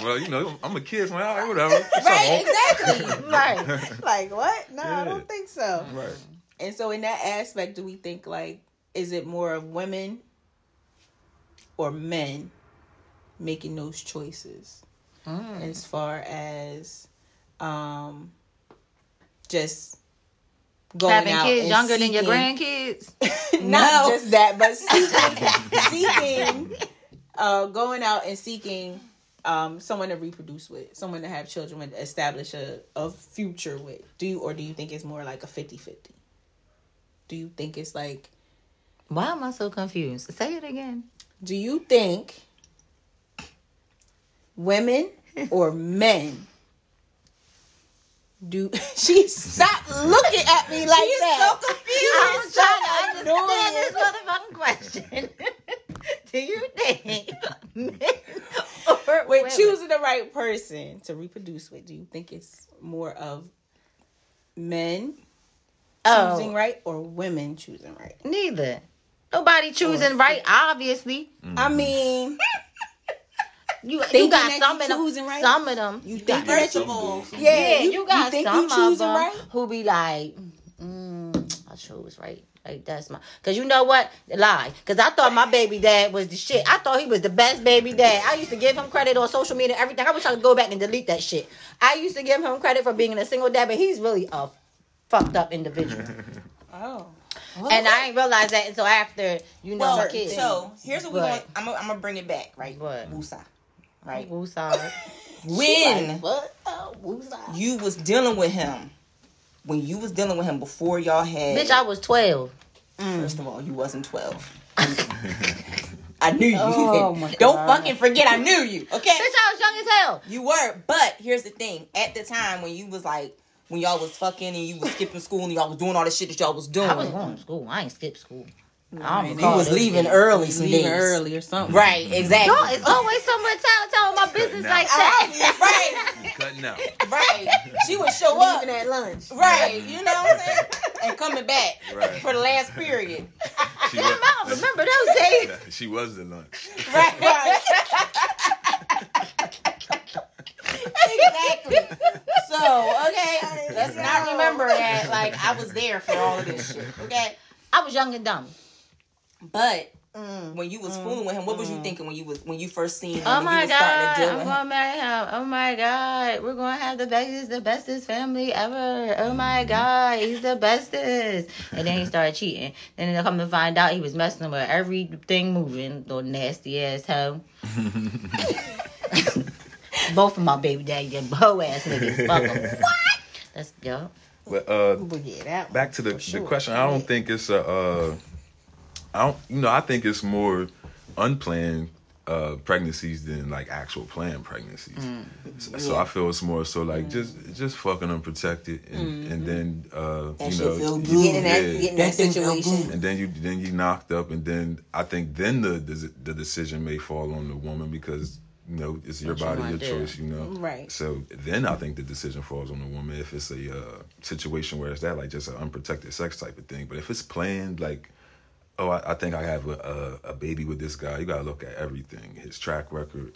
<laughs> well, you know, I'm a kid. So I'm like, all right, whatever. What's Right, uncle? exactly. <laughs> right. Like what? No, I don't think so. Right. And so in that aspect, do we think like is it more of women or men making those choices Mm. as far as um just going Having out kids and younger than your seeking- grandkids. <laughs> Not No. just that, but seeking, <laughs> seeking uh, going out and seeking um, someone to reproduce with, someone to have children with, establish a, a future with. Do you, or do you think it's more like a 50 50? Do you think it's like, Why am I so confused? Say it again. do you think women or men do <laughs> she stop looking at me like She's that? so confused. I'm trying to annoying. understand this motherfucking question. <laughs> Do you think men <laughs> or With women? choosing the right person to reproduce with, do you think it's more of men oh, choosing right or women choosing right? neither. Nobody choosing right, obviously. I mean, You, you got that some you of them. choosing right? Some of them. you got think that First you, of all, yeah, Yeah, you, got think some you of them right? who be like, mm, I chose right. Like that's my. Cause you know what? Lie. Cause I thought my baby dad was the shit. I thought he was the best baby dad. I used to give him credit on social media and everything. I wish I could go back and delete that shit. I used to give him credit for being a single dad, but he's really a fucked up individual. <laughs> Oh, and I ain't realized that until after you know well, my kids. so here's what we're going. I'm gonna I'm gonna bring it back, right? What? Wusa, right? Woosah. <laughs> When what? Uh, oh, woosah. you was dealing with him, when you was dealing with him before y'all had, Bitch, I was twelve. Mm. first of all, you wasn't twelve. <laughs> I knew you. Oh, <laughs> my Don't God. fucking forget I knew you. Okay. Bitch, I was young as hell. You were, but here's the thing. At the time when you was like, when y'all was fucking and you was skipping school and y'all was doing all the shit that y'all was doing, I was going to school. I ain't skip school. I don't You was leaving early some Leaving days. early or something. Right, mm-hmm. exactly. No, it's always someone telling tell my business like <laughs> that. right, cutting out. right. She would show up. Leaving at lunch. Right, you know what I'm saying? <laughs> And coming back Right. for the last period. She Damn, was, I don't remember those <laughs> days. she was the lunch. Right, right. exactly. So, okay, let's not remember that like I was there for all of this shit. Okay. I was young and dumb. But Mm. when you was fooling with him, what was you thinking when you was when you first seen him? Oh my you starting god, to deal I'm with gonna him? marry him. Oh my god, we're gonna have the bestest, the bestest family ever. Oh my god, he's the bestest. And then he started cheating. And Then they come to find out he was messing with everything moving, little nasty ass hoe. <laughs> Both of my baby daddy, them hoe ass niggas. Fuck 'em. <laughs> What? That's yo. But uh, But yeah, that back to the, sure. the question. I don't think it's a. Uh, I don't. You know, I think it's more unplanned uh, pregnancies than like actual planned pregnancies. So, so I feel it's more so like just just fucking unprotected, and, and then uh, That you shit know, feel You good. get in that, Yeah. get in that That situation. and then you then you knocked up, and then I think then the the, the decision may fall on the woman because. You know, it's your What body, wanna your do. choice. You know, Right. So then I think the decision falls on the woman if it's a uh, situation where it's that like just an unprotected sex type of thing. But if it's planned, like, oh, I, I think I have a, a a baby with this guy. You gotta look at everything, his track record,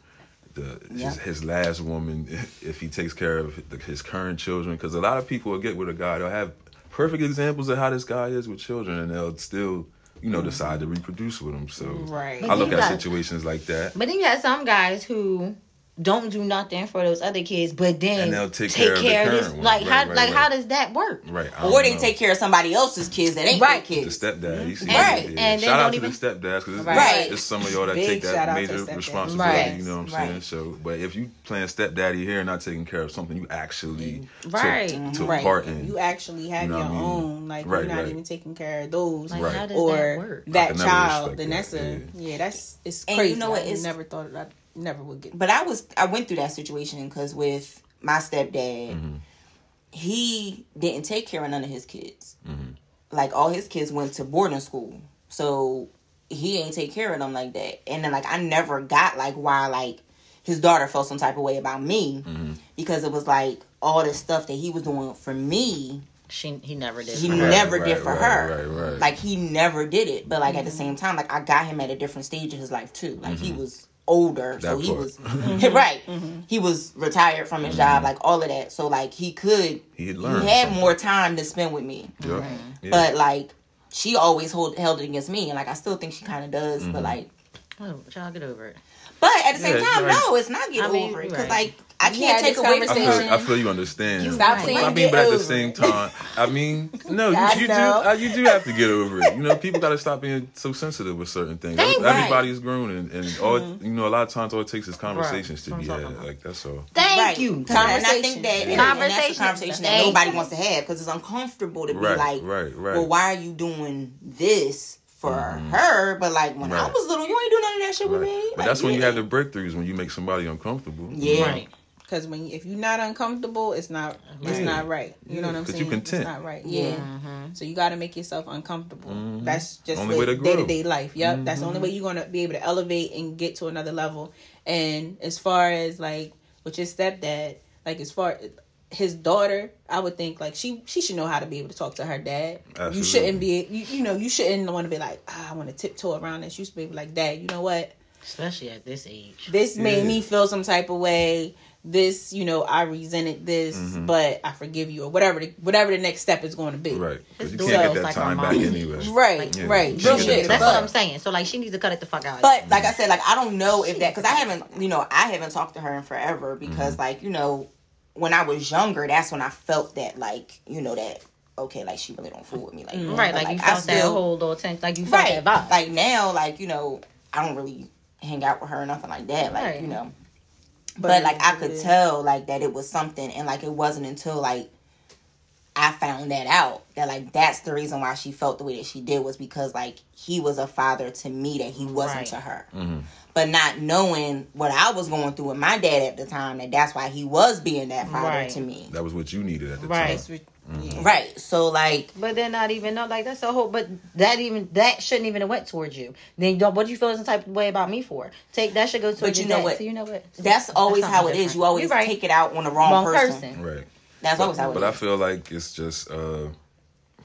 the Yeah. his, his last woman, <laughs> if he takes care of the, his current children. Because a lot of people will get with a guy, they'll have perfect examples of how this guy is with children, and they'll still, you know, decide to reproduce with them. So Right. I look at got- situations like that. But then you have some guys who don't do nothing for those other kids, but then And they'll take care of the this. one. Like Right, how right, like how does that work? Right. Or they know. take care of somebody else's kids that ain't Right. their the kids. stepdad. You see Right. that? And they shout out don't to even- the stepdads because Right. it's, it's some of y'all that Big take that major responsibility. Right. You know what I'm saying? So, but if you playing stepdaddy here and not taking care of something you actually Right. took, took Right. Mm-hmm. part in, You actually have You know your what I mean? own. Like Right, you're not right. even taking care of those. Like Right. how does that Or that, I can never child. respect Then that's a yeah. yeah. That's it's crazy. you know what, I it's- never thought I never would get. But I was I went through that situation because with my stepdad, Mm-hmm. he didn't take care of none of his kids. Mm-hmm. Like all his kids went to boarding school, so he ain't take care of them like that. And then like I never got like why like his daughter felt some type of way about me Mm-hmm. because it was like all this stuff that he was doing for me She he never did. he for her. never right, did for right, her. right, right. Like he never did it. But like at the same time, like I got him at a different stage of his life too. Like he was older, so Mm-hmm. That he part. was <laughs> right. He was retired from his job, like all of that. So like he could He had he had something. more time to spend with me. Yeah. Yeah. But like she always hold, held it against me, and like I still think she kind of does. Mm-hmm. But like, Oh, y'all get over it. But at the same Yeah, time, right. no, it's not get I mean, over it because right. like I can't take this away I from feel, conversation. I feel you understand. You Stop Right. saying I mean, but at the same time, I mean, <laughs> no, you, you do, know. uh, you do have to get over it. You know, people got to stop being so sensitive with certain things. Thank- Every- Everybody's grown, and, and all you know, a lot of times all it takes is conversations Right. to be That's what I'm had. Like that's all. Thank right. you. 'Cause- And I think that and, and that's Conversation. a conversation that nobody wants to have because it's uncomfortable to be Right, like, right, right. well, why are you doing this for her? But like when I Mm-hmm. Was little, you ain't do none of that shit with me. But Like, that's when you have the breakthroughs when you make somebody uncomfortable. Yeah. Right. Because when if you're not uncomfortable, it's not it's Right. not right. You know what I'm saying? you content. It's not right. Yeah. Yeah. So you got to make yourself uncomfortable. That's just Only way to day to day life. Yep. That's the only way you're gonna be able to elevate and get to another level. And as far as like with your stepdad, like as far his daughter, I would think like she she should know how to be able to talk to her dad. You shouldn't be you, you know you shouldn't want to be like ah, I want to tiptoe around this. You should be like dad. You know what? Especially at this age. this made me feel some type of way. This, you know, I resented this, Mm-hmm. but I forgive you, or whatever the whatever the next step is going to be. Right. Because you It's can't dope. get that Like our time back mom. anyway. Right, Yeah. right. Real shit. that That's time what. I'm saying. So like she needs to cut it the fuck out. But like I said, like I don't know if that because I haven't, you know, I haven't talked to her in forever because Mm-hmm. like you know, when I was younger, that's when I felt that like you know that okay, like she really don't fool with me like that. right, But, like, you I felt that still- whole little tension, like you felt right. that vibe. Like now, like you know, I don't really hang out with her or nothing like that. Like Right. you know, But but, like I could tell like that it was something, and like it wasn't until like I found that out that like that's the reason why she felt the way that she did was because like he was a father to me that he wasn't Right. to her. Mm-hmm. But not knowing what I was going through with my dad at the time, that that's why he was being that father Right. to me. That was what you needed at the Right. Time. what- yeah. Right. So like But they're not even no like that's a whole. But that even that shouldn't even have went towards you. Then don't, what do you feel some type of way about me for? Take that should go towards you your know dad. what? So you know what? that's always how it something is. You always You're right. take it out on the wrong, wrong person. person. Right. That's always how it But is. I feel like it's just uh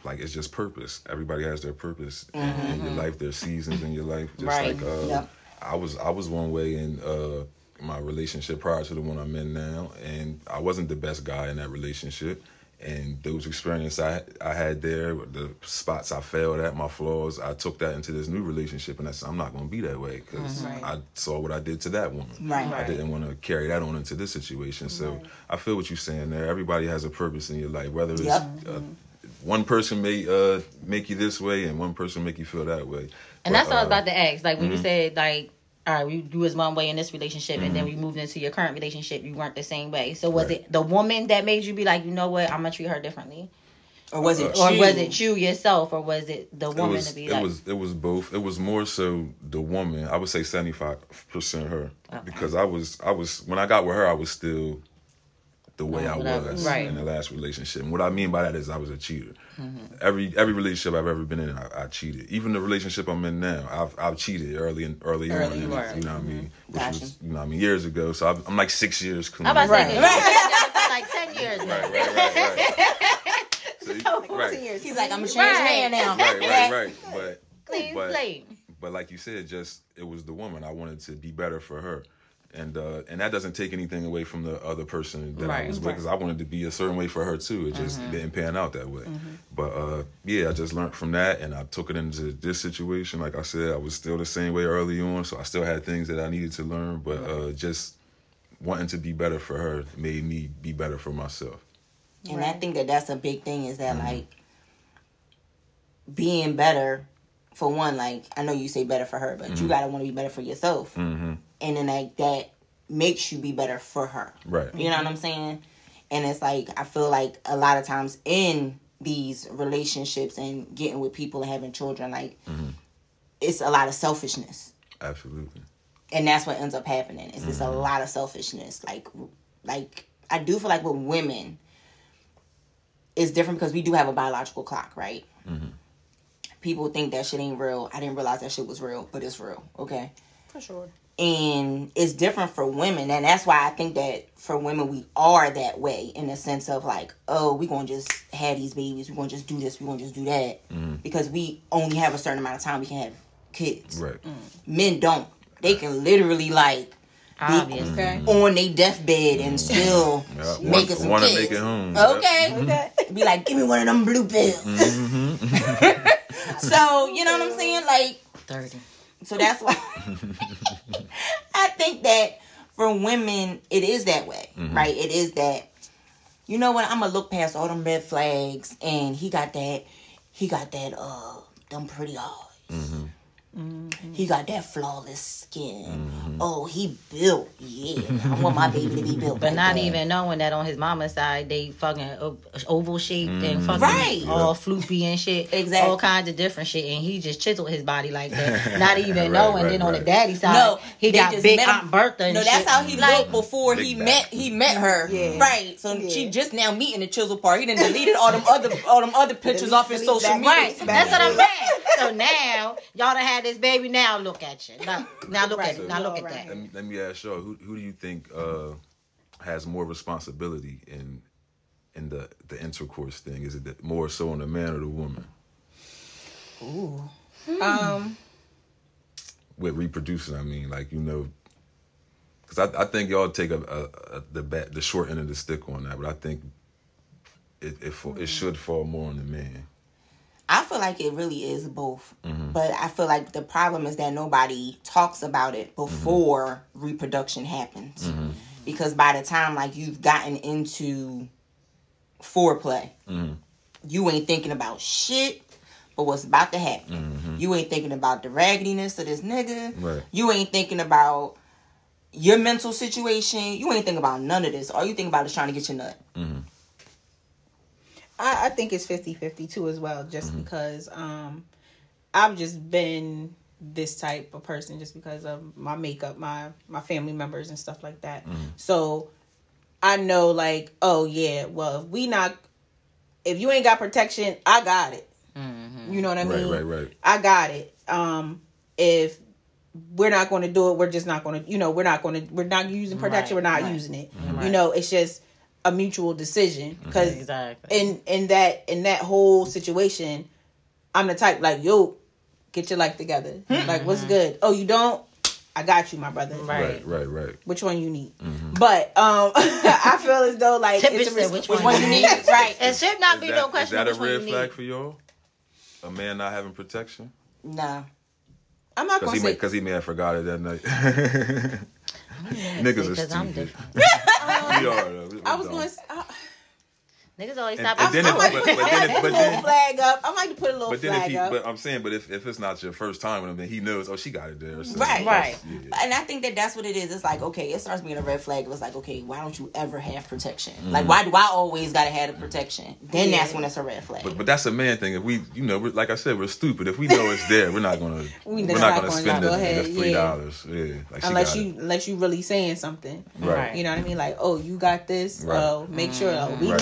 like it's just purpose. Everybody has their purpose in, in your life, their seasons in your life. Just Right. like uh Yep. I was I was one way in uh my relationship prior to the one I'm in now and I wasn't the best guy in that relationship. And those experiences I I had there, the spots I failed at, my flaws, I took that into this new relationship, and I said I'm not going to be that way because Right. I saw what I did to that woman. Right. I didn't want to carry that on into this situation. So I feel what you're saying there. Everybody has a purpose in your life, whether it's Yep. uh, one person may uh, make you this way and one person make you feel that way. And But, that's what I was uh, about to ask. Like when mm-hmm. you said like, all right, we you was one way in this relationship, and then mm-hmm. we moved into your current relationship, you weren't the same way. So was Right. it the woman that made you be like, you know what, I'm gonna treat her differently, or was it or you? was it you yourself, or was it the It woman was, to be it like, was it was both. It was more so the woman. I would say seventy five percent her because I was I was when I got with her I was still the way I was Right. in the last relationship. And what I mean by that is I was a cheater. Mm-hmm. Every every relationship I've ever been in, I, I cheated. Even the relationship I'm in now, I've I've cheated early and early, on. Early on. you know what I mean? Which Gotcha. was you know what I mean years ago. So I've, I'm like six years clean. I'm about to Right. say, right. like ten <laughs> years now. right, right, right, right. <laughs> So you- right. years. He's like, I'm a changed Right. man now. right, right, right. <laughs> But Clean But- slate. but like you said, just it was the woman. I wanted to be better for her, And uh, and that doesn't take anything away from the other person that I Right. was with because I wanted to be a certain way for her too. It just didn't pan out that way. But uh, yeah, I just learned from that, and I took it into this situation. Like I said, I was still the same way early on, so I still had things that I needed to learn. But uh, just wanting to be better for her made me be better for myself. And I think that that's a big thing is Mm-hmm. that like being better for one, like I know you say better for her, but Mm-hmm. you gotta want to be better for yourself, and then like that makes you be better for her. Right. You know what I'm saying? And it's like I feel like a lot of times in these relationships and getting with people and having children, like Mm-hmm. it's a lot of selfishness. Absolutely. and that's what ends up happening. It's just a lot of selfishness. Like, like I do feel like with women, it's different because we do have a biological clock, right? People think that shit ain't real. I didn't realize that shit was real, but it's real. Okay, For sure. And it's different for women, and that's why I think that for women we are that way in the sense of like, oh, we're gonna just have these babies. we're gonna just do this. we're gonna just do that mm-hmm. because we only have a certain amount of time we can have kids Right. Mm. men don't. They can literally like Obviously. Okay. Mm-hmm. on their deathbed and mm-hmm. still <laughs> Yeah, making some want to kids. make it home. Okay. Okay. Be like, give me one of them blue pills. <laughs> so you know what I'm saying? Like, 30. So that's why <laughs> I think that for women it is that way, right? It is that. You know what? I'm gonna look past all them red flags, and he got that. He got that. Uh, them pretty eyes. He got that flawless skin. Oh, he built. Yeah, I want my baby to be <laughs> built. But like not that. even knowing that on his mama's side, they fucking oval shaped and fucking Right. all floopy and shit. Exactly. All kinds of different shit. And he just chiseled his body like that. <laughs> Not even Right, knowing. right, then on the daddy side, No, he got just big met him- Aunt Bertha and No, shit. that's how he like, looked before he back. met he met her. Yeah. Right. So Yeah. she just now meeting the chisel part. He done deleted all them other all them other pictures off his social media. Right, that's what I'm saying. So now y'all done had this baby. Now look at you. Now, now look at Right. now look at Right. that. Let me, let me ask y'all, who who do you think uh, has more responsibility in in the the intercourse thing? Is it the, more so on the man or the woman Um. with reproducing? I mean, like you know, because I, I think y'all take a, a, a the bat, the short end of the stick on that, but I think it it, fa- it should fall more on the man. I feel like it really is both. Mm-hmm. But I feel like the problem is that nobody talks about it before reproduction happens. Mm-hmm. Because by the time like you've gotten into foreplay, Mm-hmm. you ain't thinking about shit but what's about to happen. You ain't thinking about the raggediness of this nigga. Mm-hmm. Right. You ain't thinking about your mental situation. You ain't thinking about none of this. All you think about is trying to get your nut. I, I think it's 50-50 too as well, just because um I've just been this type of person just because of my makeup, my my family members and stuff like that. So I know like, oh yeah, well if we not if you ain't got protection, I got it. You know what I Right, mean? Right, right, right. I got it. Um if we're not going to do it, we're just not going to, you know, we're not going to, we're not using protection, Right, we're not right. using it. Right. You know, it's just a mutual decision mm-hmm. because Exactly. in in that in that whole situation, I'm the type like, yo, get your life together. Hmm. Like, what's mm-hmm. good? Oh, you don't? I got you, my brother. Right. Right, right, right. Which one you need? Mm-hmm. But um, <laughs> I feel as though like it's a to res- which Which one one you need? right. It should not Is be that, no is that a red flag need. for y'all? A man not having protection? Nah. I'm not Because gonna he, may, say. cause he may have forgot it that night. <laughs> Niggas is Because I'm stupid. <laughs> different. <laughs> We are, though. We- we I was don't. going. To I, Niggas always And- stop. and at then I if- like school. to but- put, but I then like if- put but a little then- flag up. I like to put a little But then if flag he, up. but I'm saying, but if, if it's not your first time with him, then he knows. Oh, she got it there. So Right. Right. Yeah. And I think that that's what it is. It's like, okay, it starts being a red flag. It was like, okay, why don't you ever have protection? Mm-hmm. Like, why do I always gotta have the protection? Then Yeah. that's when it's a red flag. But but that's a man thing. If we, you know, we're, like I said, we're stupid. If we know it's there, we're not gonna. <laughs> We We are not not gonna gonna spend go the, ahead, the three dollars. Yeah. Like unless you it. unless you really saying something. Right. You know what I mean? Like, oh, you got this. Right. Well, make sure we we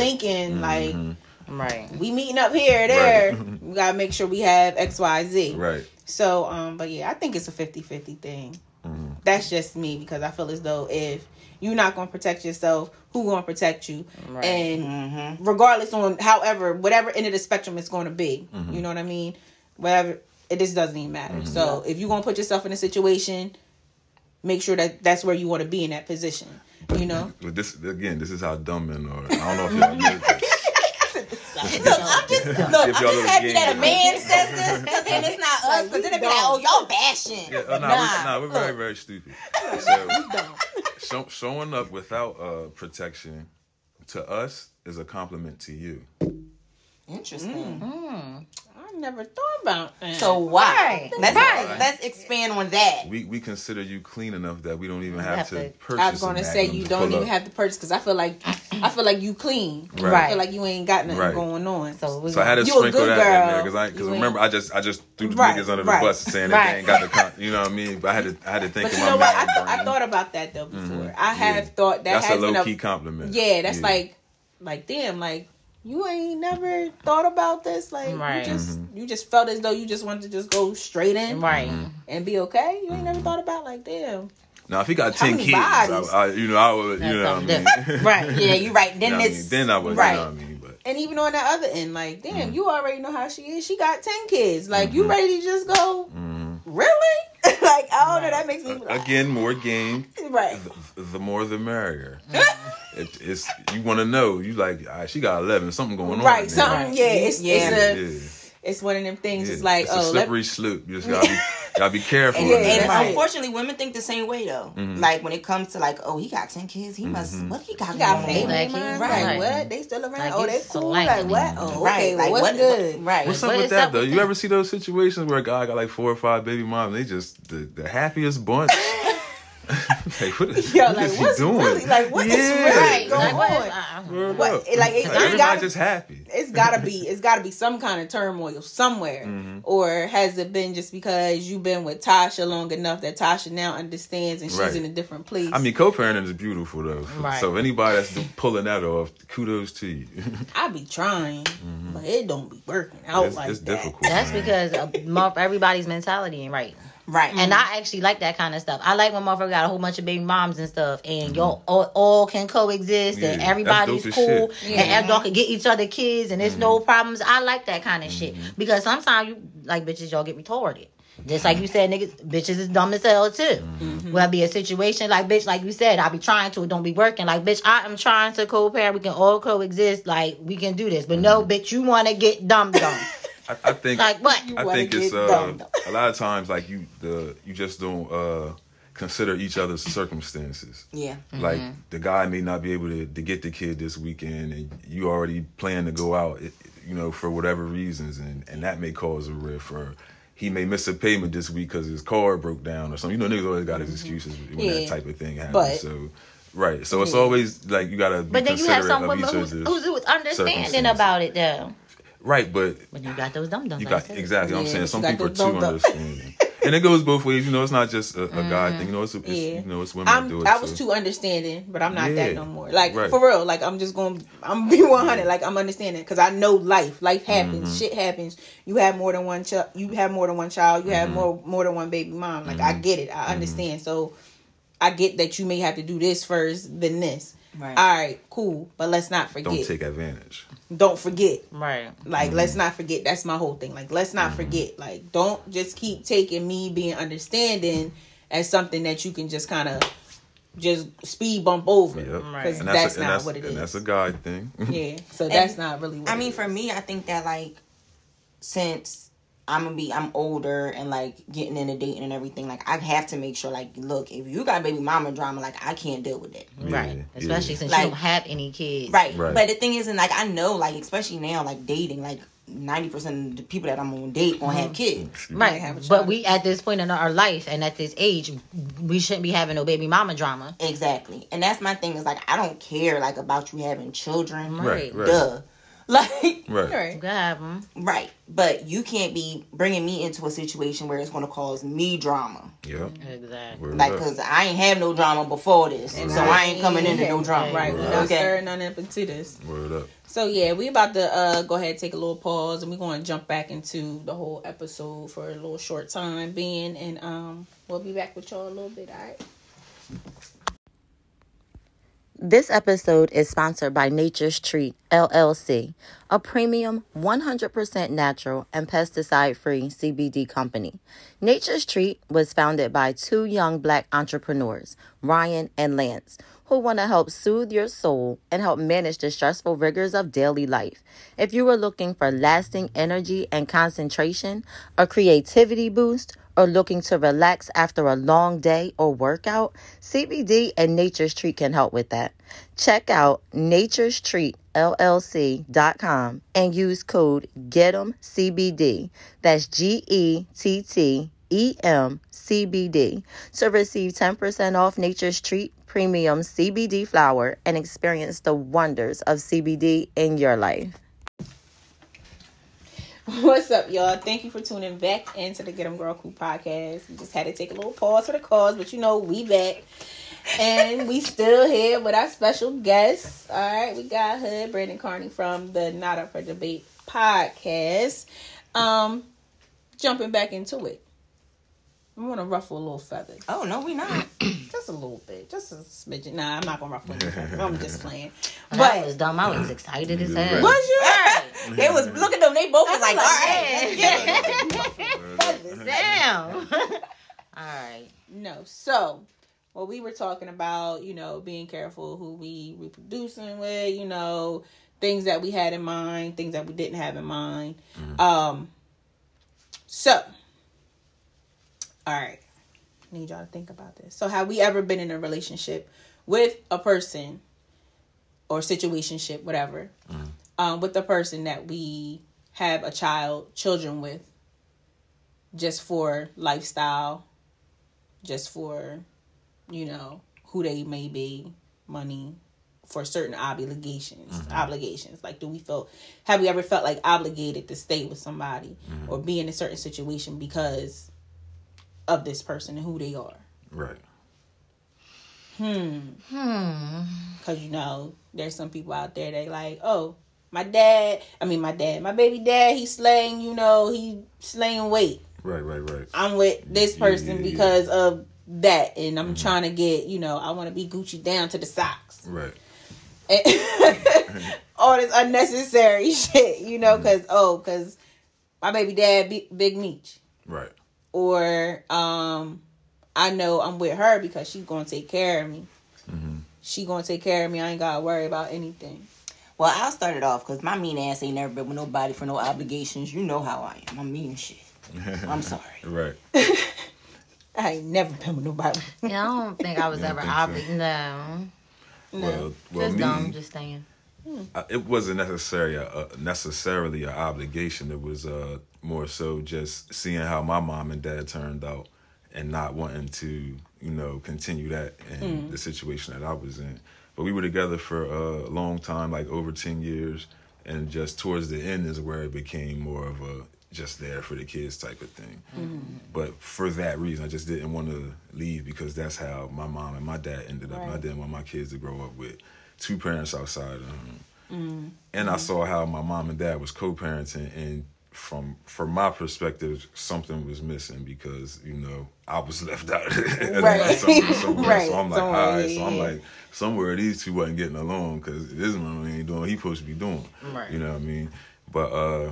Right. linking. Like, Right. we meeting up here, there. Right. <laughs> we gotta make sure we have X, Y, Z. Right. So, um, but yeah, I think it's a 50-50 thing. Mm-hmm. That's just me because I feel as though if you're not gonna protect yourself, who gonna protect you? Right. And regardless on however whatever end of the spectrum it's going to be, Mm-hmm. you know what I mean? Whatever it just doesn't even matter. So if you're gonna put yourself in a situation, make sure that that's where you want to be in that position. You know. But this again, this is how dumb men are. I don't know if y'all know this. <laughs> Look, I'm just look. I'm just little happy that a man says this, because then it's not us. Because then it be like, oh, y'all bashing. Yeah, uh, nah, we, nah, we're very, very stupid. <laughs> So, show, showing up without uh, protection to us is a compliment to you. Interesting. I never thought about that. So why? Right. Let's Right. let's expand on that. We we consider you clean enough that we don't even have have, to, to- purchase. I was going to say you to don't even up. have to purchase because I feel like I feel like you clean. Right. I feel like you ain't got nothing Right. going on. So, we So I had to a sprinkle good that in there because I because remember I just I just threw the Right, niggas under the right, bus saying that right. they ain't got the con- you know what I mean. But I had to I had to think But you know what? I, th- I thought about that though before. Mhm. I have Yeah. thought that That's a has been low a key compliment. yeah. That's like like damn like. You ain't never thought about this, like Right. you just Mm-hmm. you just felt as though you just wanted to just go straight in Right. Mm-hmm. and be okay. You ain't never thought about like damn. Now if he got How ten kids, I. I, you know I would you know what I mean. <laughs> Right. Yeah, you're right. <laughs> You Then know what I this mean? Then I would right. you know what I mean. But And even on the other end, like damn, Mm-hmm. you already know how she is. She got ten kids. Like you ready to just go? Really? <laughs> like I don't know. That makes me like, again, more game. right. The, the more the merrier. <laughs> It, it's you want to know. You like ah, she got eleven. Something going on. Right, man. something. Yeah, it's Yeah. it's Yeah. A it's one of them things. yeah. It's like it's oh, a let, slippery slope. You just gotta be <laughs> gotta be careful. And in yeah, there. And Right. unfortunately, women think the same way though. Mm-hmm. Like when it comes to like, oh, he got ten kids, he must. Mm-hmm. What he got you got going faith on? Like, in right. Like what? They still around? Like, oh, they it's cool. like- Like what? Oh, okay. Right, well, like what's what? good? Right. What's up What with that up though? with You that? ever see those situations where a guy got like four or five baby moms? They just the, the happiest bunch. <laughs> <laughs> like what is, Yo, what like is he doing? really like what is Yeah. really Right. going Like, what on? is, uh, What? It- like, it- Like, it everybody gotta- just happy. it's gotta be <laughs> it's gotta be some kind of turmoil somewhere Mm-hmm. or has it been just because you've been with tasha long enough that tasha now understands and she's Right. in a different place I mean, co-parenting is beautiful though. Right. So anybody that's <laughs> pulling that off, kudos to you. i be trying but it don't be working out it's like it's that difficult. That's man. because uh, mo- everybody's mentality ain't right. Right. And I actually like that kind of stuff. I like when motherfucker got a whole bunch of baby moms and stuff, and y'all all, all can coexist, and Mm-hmm. Yeah, that's everybody's cool, shit. and y'all can get each other kids, and there's no Mm-hmm. problems. I like that kind of shit because sometimes you like bitches, y'all get retarded. Just like you said, niggas, bitches is dumb as hell too. Mm-hmm. Will be a situation like bitch, like you said, I be trying to, it don't be working. Like bitch, I am trying to co-parent. We can all coexist. Like we can do this, but Mm-hmm. no, bitch, you want to get dumb dumb. <laughs> I, I think like what? I think it's uh, a lot of times like you the you just don't uh, consider each other's circumstances. yeah. Like the guy may not be able to, to get the kid this weekend, and you already plan to go out, you know, for whatever reasons, and and that may cause a rift. Or he may miss a payment this week because his car broke down or something. You know, niggas always got his excuses when Yeah. that type of thing happens. But- so. Right, so it's always like you gotta be But then you have considerate some of women each who's, other's who's understanding about it though. Right, but But you got those dumb dumbs. You like I got said. exactly. I'm saying some people are too dumb dumb- understanding, and it goes both ways. You know, it's not just a, a guy thing. You know, it's, it's Yeah. you know, it's women that do I'm, it I was too. too understanding, but I'm not that no more. Like Right. for real, like I'm just going. to I'm be 100. Like I'm understanding because I know life. Life happens. Mm-hmm. Shit happens. You have more than one child. You have more than one child. You have Mm-hmm. more more than one baby mom. Like I get it. I understand. So I get that you may have to do this first than this. Right. All right, cool. But let's not forget. Don't take advantage. Don't forget. Right. Like, Mm-hmm. let's not forget. That's my whole thing. Like, let's not forget. Like, don't just keep taking me being understanding as something that you can just kind of just speed bump over. Yep. Right. Because And that's, a, not and that's, what it and is. that's a guy thing. yeah. So <laughs> that's not really what I it mean, is. for me, I think that like since I'm gonna be I'm older and like getting into dating and everything, like I have to make sure like look, if you got baby mama drama, like I can't deal with it. Right. Especially yeah. since Like- you don't have any kids. Right. Right. But the thing is and like I know like especially now like dating, like ninety percent of the people that I'm on date gonna have mm-hmm. kids. Right. have But we at this point in our life and at this age, we shouldn't be having no baby mama drama. Exactly. And that's my thing is like I don't care like about you having children. Right, right. Duh. <laughs> Like Right. Right. You can have 'em. right. But you can't be bringing me into a situation where it's gonna cause me drama. Yeah. Exactly. Word Like, up. cause I ain't have no drama before this, so I ain't coming into no drama. Right. We're Right. not Okay. stirring none up into this. Word up. So yeah, we about to uh go ahead and take a little pause and we're gonna jump back into the whole episode for a little short time being and um we'll be back with y'all a little bit, alright? This episode is sponsored by Nature's Treat LLC, a premium 100% natural and pesticide free CBD company. Nature's Treat was founded by two young black entrepreneurs, Ryan and Lance, who want to help soothe your soul and help manage the stressful rigors of daily life. If you are looking for lasting energy and concentration, a creativity boost, or looking to relax after a long day or workout, CBD and Nature's Treat can help with that. Check out Nature's Treat LLC.com and use code GET'EMCBD. That's G E T T E M C B D to receive 10% off Nature's Treat Premium CBD flower and experience the wonders of CBD in your life. <laughs> What's up, y'all? Thank you for tuning back into the Get 'em Girl Crew podcast. We just had to take a little pause for the cause, but you know, we back. And we still here with our special guests. All right, we got Hood Brandon Carney from the Not Up for Debate podcast. Um, jumping back into it. I'm gonna ruffle a little feather. Oh no, we not. <clears throat> Just a little bit. Just a smidgen. Nah, I'm not gonna ruffle any feathers. I'm just playing. <laughs> That But was dumb. I was excited as Right. hell. was you? they <laughs> was look at them. They both was like, all right. <laughs> Damn. All right. No. So, what we were talking about, you know, being careful who we reproducing with, you know, things that we had in mind, things that we didn't have in mind. Um. So, all right, need y'all to think about this. So, have we ever been in a relationship with a person or situationship, whatever, mm-hmm. um, with the person that we have a child, children with, just for lifestyle, just for, you know, who they may be, money, for certain obligations. Mm-hmm. Obligations. Like, do we feel? Have we ever felt like obligated to stay with somebody mm-hmm. or be in a certain situation because of this person and who they are? Right. Hmm. Hmm. Because you know, there's some people out there that like, oh, my dad. I mean, my dad, my baby dad. He's slaying. You know, he slaying weight. Right. Right. Right. I'm with this person yeah, Mm-hmm. yeah. because of that, and I'm trying to get. You know, I want to be Gucci down to the socks. Right. <laughs> All this unnecessary <laughs> shit. You know, Mm-hmm. because oh, because my baby dad, Big, Big Meech, Right. Or um, I know I'm with her because she's gonna take care of me. Mm-hmm. She gonna take care of me. I ain't gotta worry about anything. Well, I'll start it off because my mean ass ain't never been with nobody for no obligations. You know how I am. I'm mean shit. I'm <laughs> sorry. Right. <laughs> I ain't never been with nobody. Yeah, I don't think I was ever think so? obligated. No. Well, well, Just me, dumb, just saying. I- it wasn't uh, uh, necessarily a, a necessarily an obligation. It was uh, more so just seeing how my mom and dad turned out, and not wanting to, you know, continue that in hmm. the situation that I was in. But we were together for a long time, like over ten years, and just towards the end is where it became more of a just there for the kids type of thing. Hmm. But for that reason, I just didn't want to leave because that's how my mom and my dad ended up. And I didn't want my kids to grow up with two parents outside of home. And I saw how my mom and dad was co-parenting, and from from my perspective, something was missing because you know I was <laughs> left out. Right. somewhere, somewhere. <laughs> Right. So I'm like, all right. So I'm like, somewhere these two wasn't getting along because this man ain't doing what he supposed to be doing. Right. You know what I mean? But uh,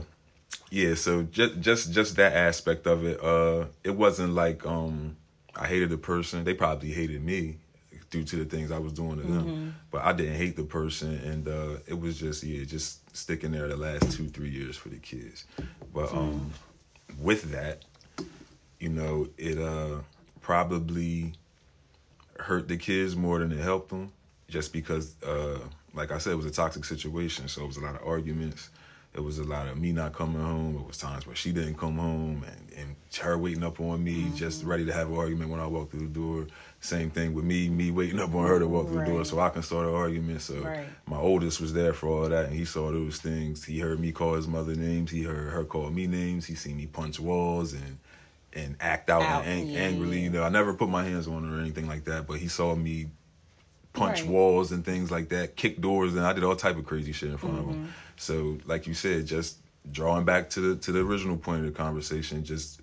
yeah. So just just just that aspect of it. Uh, it wasn't like um, I hated the person. They probably hated me due to the things I was doing to them. But I didn't hate the person, and uh, it was just yeah, just sticking there the last two three years for the kids. But um, with that, you know, it uh probably hurt the kids more than it helped them, just because, uh, like I said, it was a toxic situation. So it was a lot of arguments. It was a lot of me not coming home. It was times where she didn't come home, and, and her waiting up on me, Mm-hmm. just ready to have an argument when I walked through the door. Same thing with me, me waiting up on her to walk through the door so I can start an argument. So Right. my oldest was there for all that, and he saw those things. He heard me call his mother names. He heard her call me names. He seen me punch walls and and act out, Out, and ang- yeah, angrily. yeah. You know, I never put my hands on her or anything like that, but he saw me punch Right. walls and things like that, kick doors, and I did all type of crazy shit in front of Mm-hmm. him. So, like you said, just drawing back to the to the original point of the conversation, just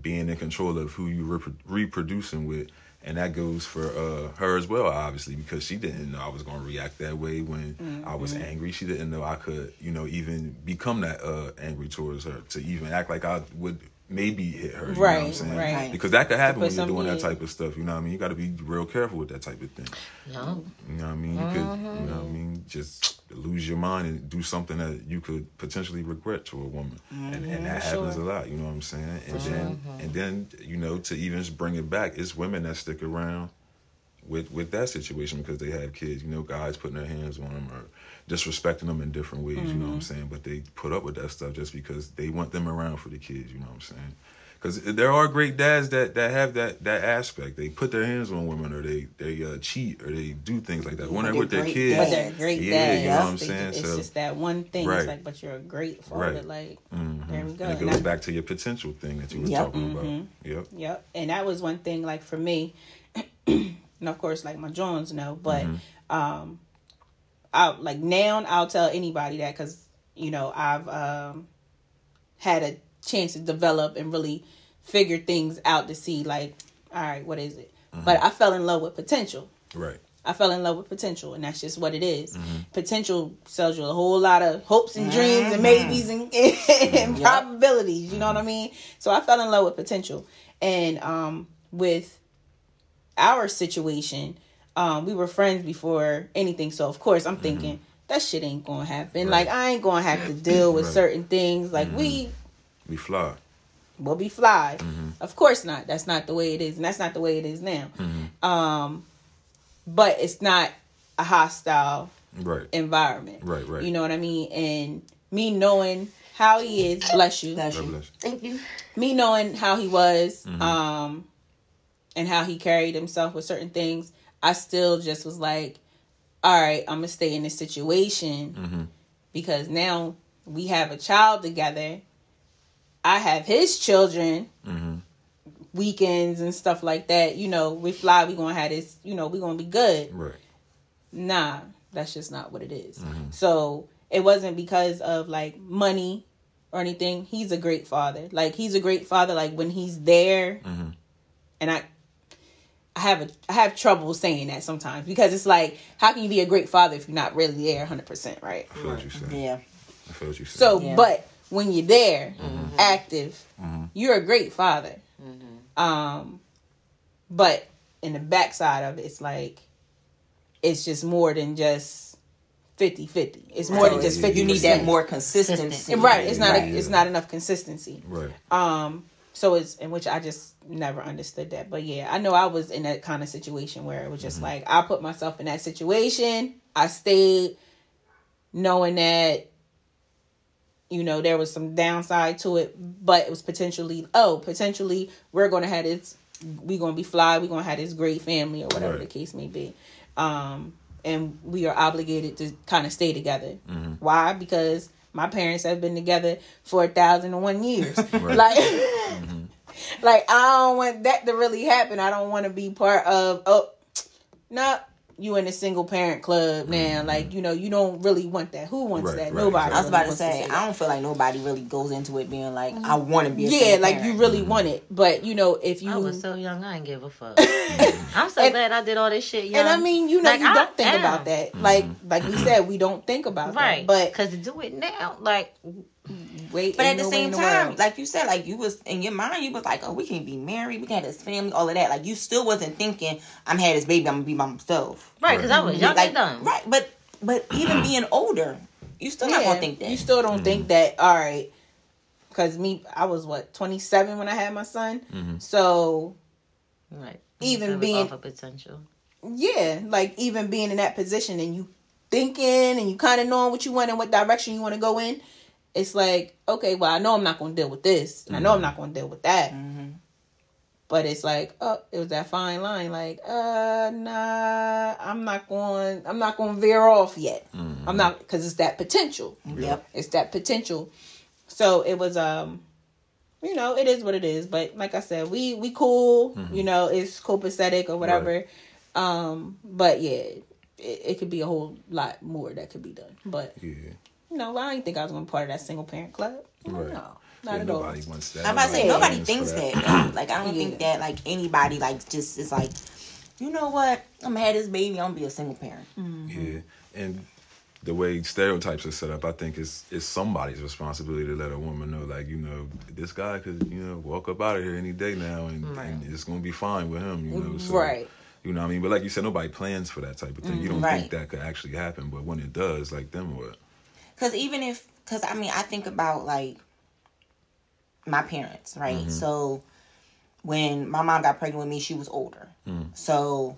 being in control of who you repro- reproducing with and that goes for uh, her as well, obviously, because she didn't know I was going to react that way when I was angry. She didn't know I could, you know, even become that uh, angry towards her to even act like I would maybe hit her. You know what I'm saying? right. Because that could happen when you're doing that type of stuff. You know what I mean? You got to be real careful with that type of thing. No. You know what I mean? You could, you know what I mm-hmm. mean? Just lose your mind and do something that you could potentially regret to a woman, and, and that mm-hmm. happens a lot. You know what I'm saying? And mm-hmm. then, and then, you know, to even bring it back, it's women that stick around with with that situation because they have kids. You know, guys putting their hands on them or disrespecting them in different ways. You know what I'm saying? But they put up with that stuff just because they want them around for the kids. You know what I'm saying? Because there are great dads that, that have that, that aspect. They put their hands on women, or they they uh, cheat, or they do things like that when they're they're with their kids. But they're a great yeah, dad. you know what I'm saying. It's so, just that one thing. Right. It's like, but you're a great father. Right. Like, mhm. there we go. And it And goes I- back to your potential thing that you were Yep. talking about. Yep. Yep. And that was one thing, like for me, <clears throat> and of course, like my Jones know, but um, I like now I'll tell anybody that because you know I've um had a chance to develop and really figure things out to see like, all right, what is it? Mm-hmm. But I fell in love with potential. Right. I fell in love with potential, and that's just what it is. Mm-hmm. Potential sells you a whole lot of hopes and dreams and mm-hmm. maybes and, <laughs> and probabilities. You know what I mean? So I fell in love with potential, and um, with our situation, um, we were friends before anything. So of course, I'm thinking that shit ain't gonna happen. Like I ain't gonna have to deal with Right. certain things. Like we We fly. We'll be fly. Of course not. That's not the way it is, and that's not the way it is now. Um, but it's not a hostile Right. environment. Right, right. You know what I mean? And me knowing how he is, bless you. Bless God you. bless. Thank you. Me knowing how he was, Mm-hmm. um, and how he carried himself with certain things, I still just was like, all right, I'm gonna stay in this situation Mm-hmm. because now we have a child together. I have his children. Mm-hmm. Weekends and stuff like that, you know, we fly. We gonna have this, you know, we gonna be good Right. nah, that's just not what it is. Mm-hmm. So it wasn't because of like money or anything. He's a great father. Like he's a great father. Like when he's there, Mm-hmm. and I, I have a I have trouble saying that sometimes because it's like how can you be a great father if you're not really there 100 percent right? I feel what you're saying. Yeah. I feel what you're saying. So, Yeah. but when you're there, Mm-hmm. active, you're a great father. Um, but in the backside of it, it's like it's just more than just 50-50. It's more than just fifty. You need that more consistency. right. It's not. Right. A, it's not enough consistency. right. Um. So it's in which I just never understood that. But yeah, I know I was in that kind of situation where it was just like I put myself in that situation. I stayed knowing that you know there was some downside to it, but it was potentially oh potentially we're gonna have this we're gonna be fly we're gonna have this great family or whatever Right. the case may be. Um. And we are obligated to kind of stay together. Why? Because my parents have been together for a thousand and one years. <laughs> Like, mm-hmm. <laughs> like I don't want that to really happen. I don't want to be part of. Oh, no, you in a single parent club now. Mm-hmm. Like you know, you don't really want that. Who wants Right, that? right, Nobody. I was about to really say, wants I don't feel like nobody really goes into it being like, I mm-hmm. want to be a Yeah, single like parent. you really mm-hmm. want it, but you know, if you I was so young, I didn't give a fuck. I'm so And- glad I did all this shit young. and I mean, you know, Like, you I don't think am. about that. Like, like we said, we don't think about right? that. But because to do it now, like wait, But at the same in the time, like you said, like you was in your mind, you was like, oh, we can be married, we can have this family, all of that. Like you still wasn't thinking, I'm had this baby, I'm gonna be by myself. right because I was young like and dumb. right, but but even <clears throat> being older, you still not gonna think that. You still don't think mm-hmm. that, all right. Because me, I was what, 27 when I had my son. Mm-hmm. So, Right. Even So it was being- off of potential. yeah, like even being in that position and you thinking and you kind of knowing what you want and what direction you want to go in, it's like, okay, well, I know I'm not going to deal with this. And I know I'm not going to deal with that. But it's like, oh, it was that fine line. Like, uh, nah, I'm not going. I'm not going to veer off yet. I'm not because it's that potential. Yep. It's that potential. So it was um you know, it is what it is. But like I said, we we cool, you know, it's copacetic or whatever. Um, but yeah, it, it could be a whole lot more that could be done. But Yeah. You know, I didn't think I was gonna be part of that single parent club. Right. No. Not Yeah, at all. nobody wants that. I'm about to say nobody thinks for that. Like I don't Yeah. think that like anybody like just is like, you know what? I'm gonna have this baby. I'm gonna be a single parent. Mm-hmm. Yeah, and the way stereotypes are set up, I think it's it's somebody's responsibility to let a woman know, like you know, this guy could you know walk up out of here any day now, and, and it's gonna be fine with him, you know. So, Right. You know what I mean? But like you said, nobody plans for that type of thing. You mm-hmm. don't Right. think that could actually happen, but when it does, like then what? Cause even if, cause I mean, I think about like my parents, right? Mm-hmm. So when my mom got pregnant with me, she was older. Mm. So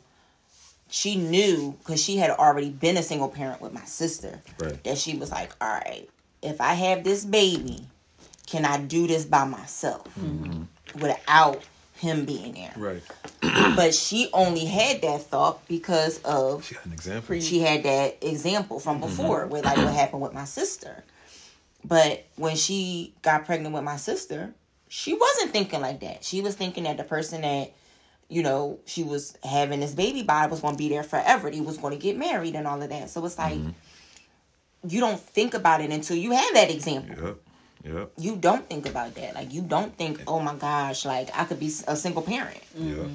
she knew because she had already been a single parent with my sister Right. that she was like, all right, if I have this baby, can I do this by myself mm-hmm. without him being there? Right. <clears throat> But she only had that thought because of She had an example. she had that example from mm-hmm. before with like what happened with my sister. But when she got pregnant with my sister, she wasn't thinking like that. She was thinking that the person that, you know, she was having this baby by was going to be there forever. He was going to get married and all of that. So it's like, mm-hmm. you don't think about it until you have that example. Yep. Yep. You don't think about that. Like, you don't think, oh my gosh, like I could be a single parent. Yeah.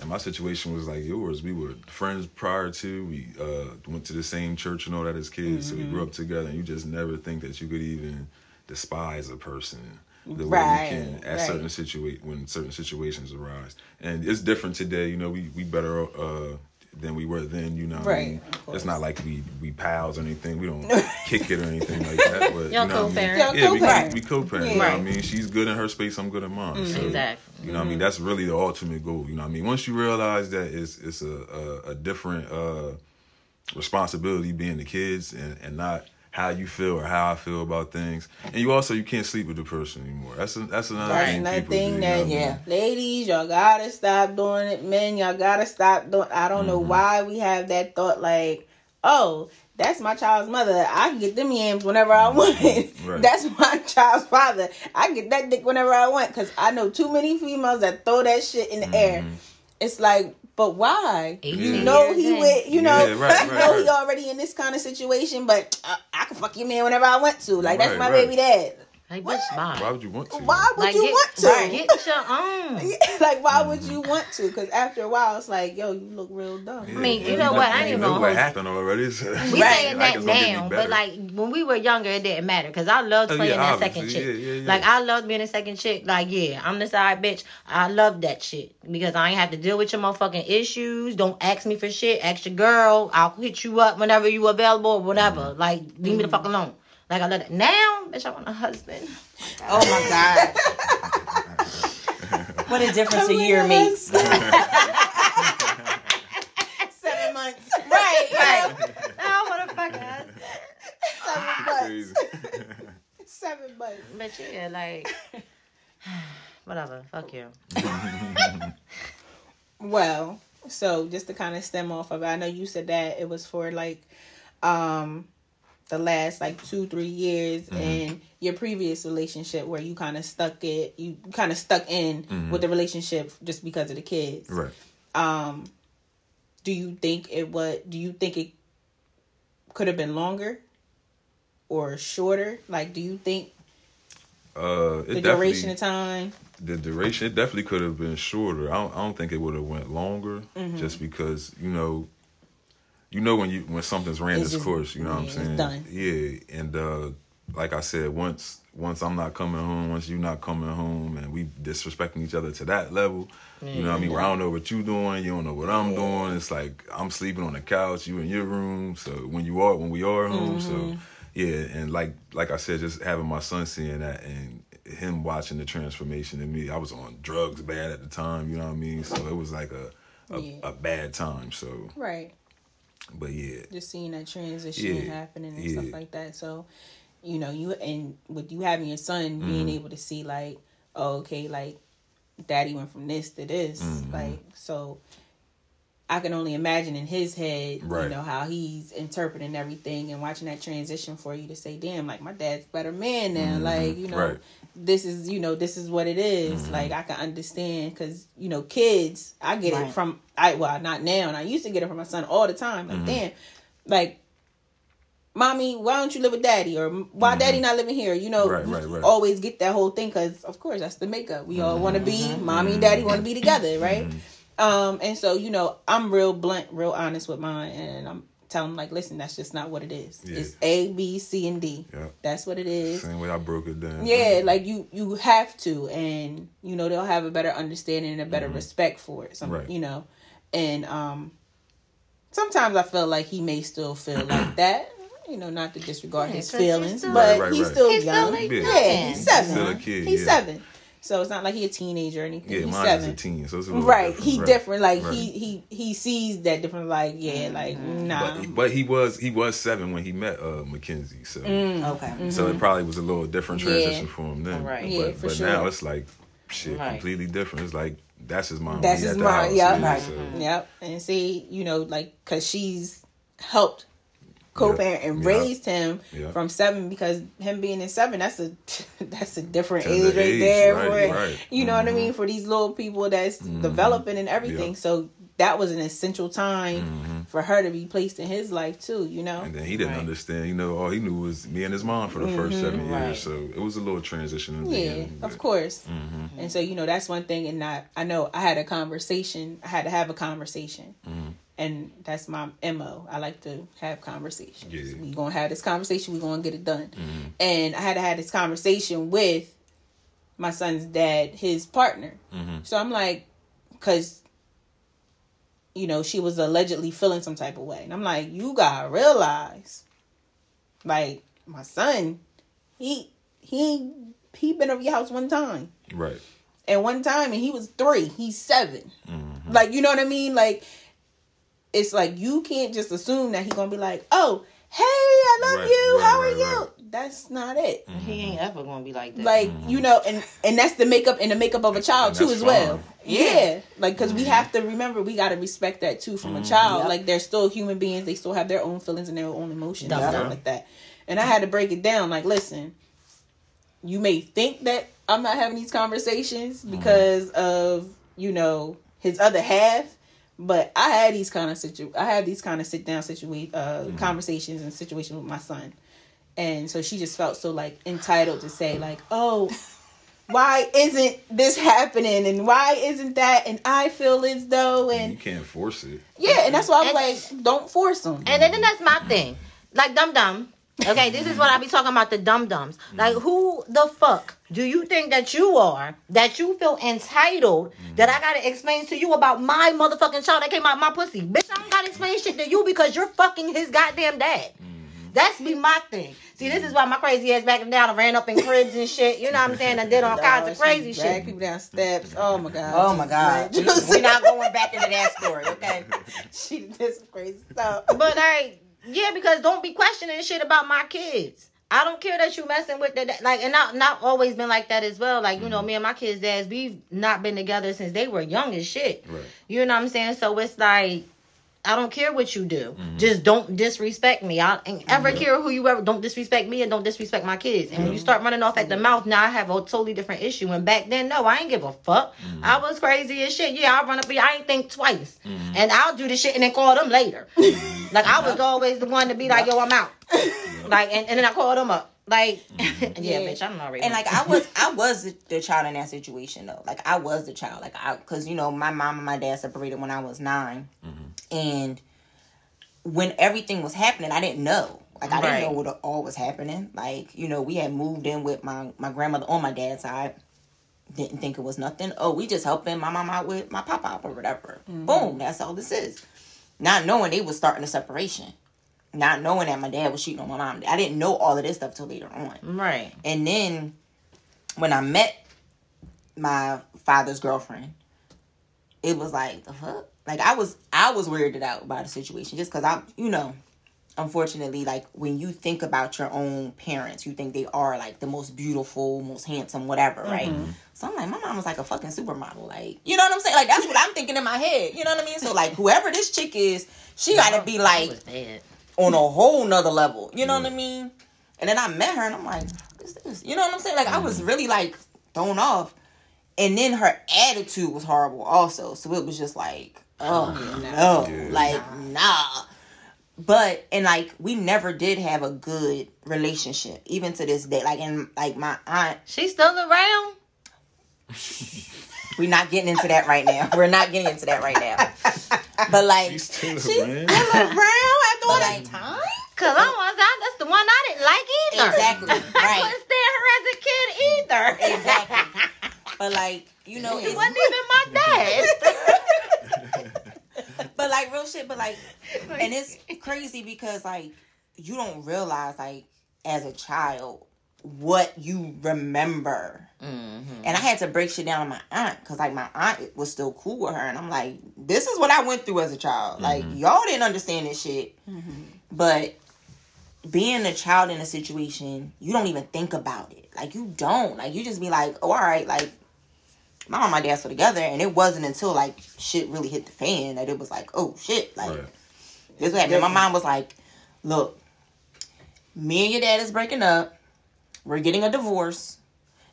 And my situation was like yours. We were friends prior to. We uh, went to the same church and all that as kids. So we grew up together. And you just never think that you could even despise a person the way Right, you can at right. certain situa- when certain situations arise. And it's different today. You know, we we better uh, than we were then. You know, what I Right, mean? it's not like we we pals or anything. We don't <laughs> kick it or anything like that. But Y'all you know what I mean? Y'all Yeah, we, co-parent. we co-parent. Yeah. You know what I mean? She's good in her space. I'm good in mine. So, Exactly. you know what I mean? That's really the ultimate goal. You know what I mean? Once you realize that it's it's a a, a different uh, responsibility being the kids and, and not how you feel or how I feel about things. And you also you can't sleep with the person anymore. That's a, that's another That's thing. another thing do, you that know what I mean? Yeah. ladies, y'all gotta stop doing it. Men, y'all gotta stop doing. I don't Mm-hmm. know why we have that thought. Like, oh, that's my child's mother. I can get them yams whenever I want. Mm-hmm. <laughs> Right. That's my <laughs> child's father. I can get that dick whenever I want. Cause I know too many females that throw that shit in the air. Mm-hmm. It's like, but why? 18 You know he in. with you know Yeah, right, <laughs> you right, know he already in this kind of situation, but uh, I can fuck your man whenever I want to. Like that's Right, my right. baby dad. Like, bitch, Why would you want to? Why would Like, you get, want to? right, get your own. <laughs> like why would you want to? Because after a while, it's like, yo, you look real dumb. Yeah, I mean, you know what? I you ain't even know what happened already. So. We Right. <laughs> saying that it's now, but like when we were younger, it didn't matter because I loved Oh, playing yeah, that second chick. Yeah, yeah, yeah. Like I loved being a second chick. Like yeah, I'm the side bitch. I love that shit because I ain't have to deal with your motherfucking issues. Don't ask me for shit. Ask your girl. I'll hit you up whenever you available or whatever. Mm-hmm. Like leave me the fuck alone. Like I love that. Now, bitch, I want a husband. Oh my god. <laughs> what a difference a year makes. <laughs> Seven months. Right, right. I want a fucking husband. Seven months. Seven months. But yeah, like <sighs> whatever. Fuck you. <laughs> Well, so just to kind of stem off of it, I know you said that it was for like um the last like two, three years Mm-hmm. in your previous relationship where you kind of stuck it you kind of stuck in with the relationship just because of the kids. Mm-hmm. Right. Um do you think it what do you think it could have been longer or shorter? Like do you think Uh, the duration of time the duration it definitely could have been shorter. I don't, I don't think it would have went longer, Mm-hmm. just because you know, you know when you when something's ran It's its course. You know what I'm saying? it's done. Yeah, and uh, like I said, once once I'm not coming home, once you're not coming home, and we disrespecting each other to that level. You know what I mean? Where I don't know what you doing, you don't know what I'm doing. It's like I'm sleeping on the couch, you in your room. So when you are when we are home, Mm-hmm. so yeah, and like like I said, just having my son seeing that and him watching the transformation in me. I was on drugs bad at the time, you know what I mean? So it was like a a, Yeah. a bad time. So, right but yeah, just seeing that transition Yeah, happening and yeah. stuff like that. So, you know, you and with you having your son being Mm-hmm. able to see like, oh, okay, like daddy went from this to this, Mm-hmm. like so. I can only imagine in his head, you know, how he's interpreting everything and watching that transition for you to say, damn, like my dad's a better man now. Like, you know, Mm-hmm. Right. this is, you know, this is what it is. Mm-hmm. Like, I can understand because, you know, kids, I get Right. it from, I, well, not now. And I used to get it from my son all the time. Mm-hmm. Like, damn, like, mommy, why don't you live with daddy? Or why daddy not living here? You know, Mm-hmm. Right, you right, right. always get that whole thing because, of course, that's the makeup. We all want to be, Mm-hmm. mommy and daddy want to be together, right? Um, and so, you know, I'm real blunt, real honest with mine. And I'm telling them, like, listen, that's just not what it is. Yeah. It's A, B, C, and D. Yeah. That's what it is. Same way I broke it down. Yeah, like you you have to, and you know they'll have a better understanding and a better respect for it. Some, Mm-hmm. Right. you know, and um, sometimes I feel like he may still feel like <clears throat> that. You know, not to disregard Yeah, his 'cause he's feelings, still- but Right, right, he's still He's still young. like Yeah. yeah, he's seven. Still a kid, He's yeah. seven, so it's not like he a teenager or anything. Yeah, he's mine seven. is a teen, so it's a little Right, different. he Right. different. Like Right. he he he sees that different. Like yeah, like nah. But, but he was he was seven when he met uh Mackenzie, so Okay. so it probably was a little different Mm-hmm. Yeah. transition for him then. Right. But, Yeah, for but sure. now it's like shit Right. completely different. It's like that's his mom. That's his mom. Yep. yeah, Right. so- Yep. And see, you know, like, cause she's helped co-parent and Yeah. raised him Yeah. from seven because him being in seven, that's a <laughs> that's a different age right age, there right, for right. you know what I Mhm. mean for these little people that's developing and everything. So that was an essential time for her to be placed in his life too. You know. And then he didn't Right. understand. You know, all he knew was me and his mom for the first seven years. So it was a little transition in the Yeah, beginning. of course. Mm-hmm. And so you know that's one thing, and I I know I had a conversation. I had to have a conversation, Mm-hmm. And that's my mo. I like to have conversations. Yeah. Mm-hmm. We gonna have this conversation. We gonna get it done. And I had to have this conversation with my son's dad, his partner. Mm-hmm. So I'm like, because you know she was allegedly feeling some type of way, and I'm like, you gotta realize, like my son, he he he been over your house one time Right. and one time and he was three he's 7 like you know what i mean like it's like you can't just assume that he's gonna be like oh hey i love Right, you. right, how are right, you? right. that's not it. He ain't ever gonna be like that. like you know and and that's the makeup and the makeup of a child too that's as well. fine. yeah, like because we have to remember we got to respect that too from a child. Yep. like they're still human beings. They still have their own feelings and their own emotions and stuff like that. And i had to break it down. Like listen you may think that i'm not having these conversations because of you know his other half but i had these kind of situ i had these kind of sit down situa- uh conversations and situations with my son and so she just felt so like entitled to say like oh <laughs> why isn't this happening and why isn't that and i feel as though and You can't force it. yeah and that's why i was And- like don't force them And then that's my thing. Like dum dum. Okay, this is what I be talking about the dum dums. Mm-hmm. Like who the fuck do you think that you are that you feel entitled mm-hmm. that I gotta explain to you about my motherfucking child that came out my pussy? Bitch, I don't gotta explain shit to you because you're fucking his goddamn dad. Mm-hmm. That's be my thing. See, this is why my crazy ass backing down and ran up in cribs and shit. You know what I'm saying? And did all kinds of crazy Drag shit. people down steps oh my god Oh my God. We're not going back into that story, okay? <laughs> she did some crazy stuff But like, yeah, because don't be questioning shit about my kids. I don't care that you messing with that. Like, and not not always been like that as well. Like, you know, mm-hmm. me and my kids' dads, we've not been together since they were young as shit. Right. You know what I'm saying? So it's like, I don't care what you do. Mm-hmm. Just don't disrespect me. I ain't ever care who you ever. Don't disrespect me and don't disrespect my kids. And when you start running off at the mouth, now I have a totally different issue. And back then, no, I ain't give a fuck. Mm-hmm. I was crazy as shit. Yeah, I run up here. I ain't think twice. Mm-hmm. And I'll do the shit and then call them later. like I was always the one to be like, yo, I'm out. Like, and, and then I call them up. Like, yeah, <laughs> Yeah. bitch, I'm not already. And like I was, I was the child in that situation though. Like I was the child. Like I, because you know my mom and my dad separated when I was 9 and when everything was happening, I didn't know. Like I Right. didn't know what all was happening. Like you know, we had moved in with my my grandmother on my dad's side. Didn't think it was nothing. Oh, we just helping my mom out with my pop up or whatever. Mm-hmm. Boom, that's all this is. Not knowing they was starting a separation. Not knowing that my dad was cheating on my mom. I didn't know all of this stuff till later on. right. And then when I met my father's girlfriend, it was like the fuck. Like I was, I was weirded out by the situation just because I'm, you know, unfortunately, like when you think about your own parents, you think they are like the most beautiful, most handsome, whatever, right? So I'm like, my mom was like a fucking supermodel, like you know what I'm saying? Like that's what I'm thinking in my head. You know what I mean? So like whoever this chick is, she got to be like on a whole nother level. You know what I mean? And then I met her and I'm like, what is this? You know what I'm saying? Like I was really like thrown off. And then her attitude was horrible also. So it was just like, Oh, oh no. Yeah. Like, nah. but and like we never did have a good relationship, even to this day. Like and like my aunt, She's still around. we're not getting into that right now. We're not getting into that right now. But like, She's still around. Around after all But that like- time? Cause I was that that's the one I didn't like either. Exactly, <laughs> I right. couldn't stand her as a kid either. exactly. But like, you know, It wasn't even my <laughs> dad. <laughs> <laughs> but like real shit. But like, and it's crazy because like you don't realize like as a child what you remember. Mm-hmm. And I had to break shit down to my aunt because like my aunt was still cool with her, and I'm like, this is what I went through as a child. Like y'all didn't understand this shit, but being a child in a situation, you don't even think about it. Like you don't. Like you just be like, oh, all right, like my mom and my dad still together, and it wasn't until like shit really hit the fan that it was like, oh shit, like Right. this what happened. My mom was like, look, me and your dad is breaking up. We're getting a divorce.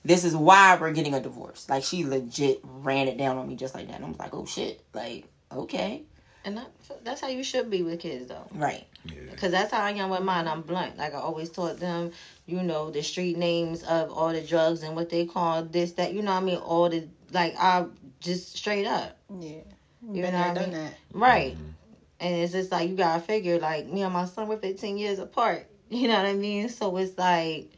This is why we're getting a divorce. Like she legit ran it down on me just like that. And I was like, oh shit, like okay, And that, that's how you should be with kids, though. right, Because that's how I am with mine. I'm blunt. Like I always taught them, you know, the street names of all the drugs and what they call this, that, you know what I mean? All the, like, I just straight up. Yeah. You Been know there, what I done mean? that. Right. Mm-hmm. And it's just like, you gotta figure, like, me and my son, we're 15 years apart. <laughs> You know what I mean? So it's like,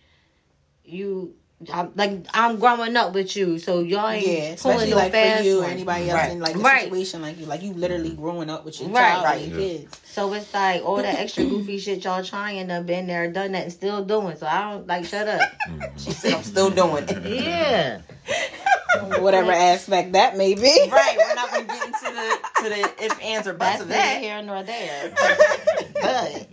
you, I'm, like, I'm growing up with you. So y'all ain't Yeah, pulling especially no like fast for you or anybody else Right. in like a Right. situation like you, like you literally growing up with your Right. child Right. and your kids. So it's like all that extra goofy <clears throat> shit y'all trying to been there, done that, and still doing. So I don't like shut up. <laughs> <laughs> she said I'm still doing it. <laughs> Yeah. Whatever aspect that may be. right, we're not gonna get into the to the if ands or buts That's of neither that. here nor there. but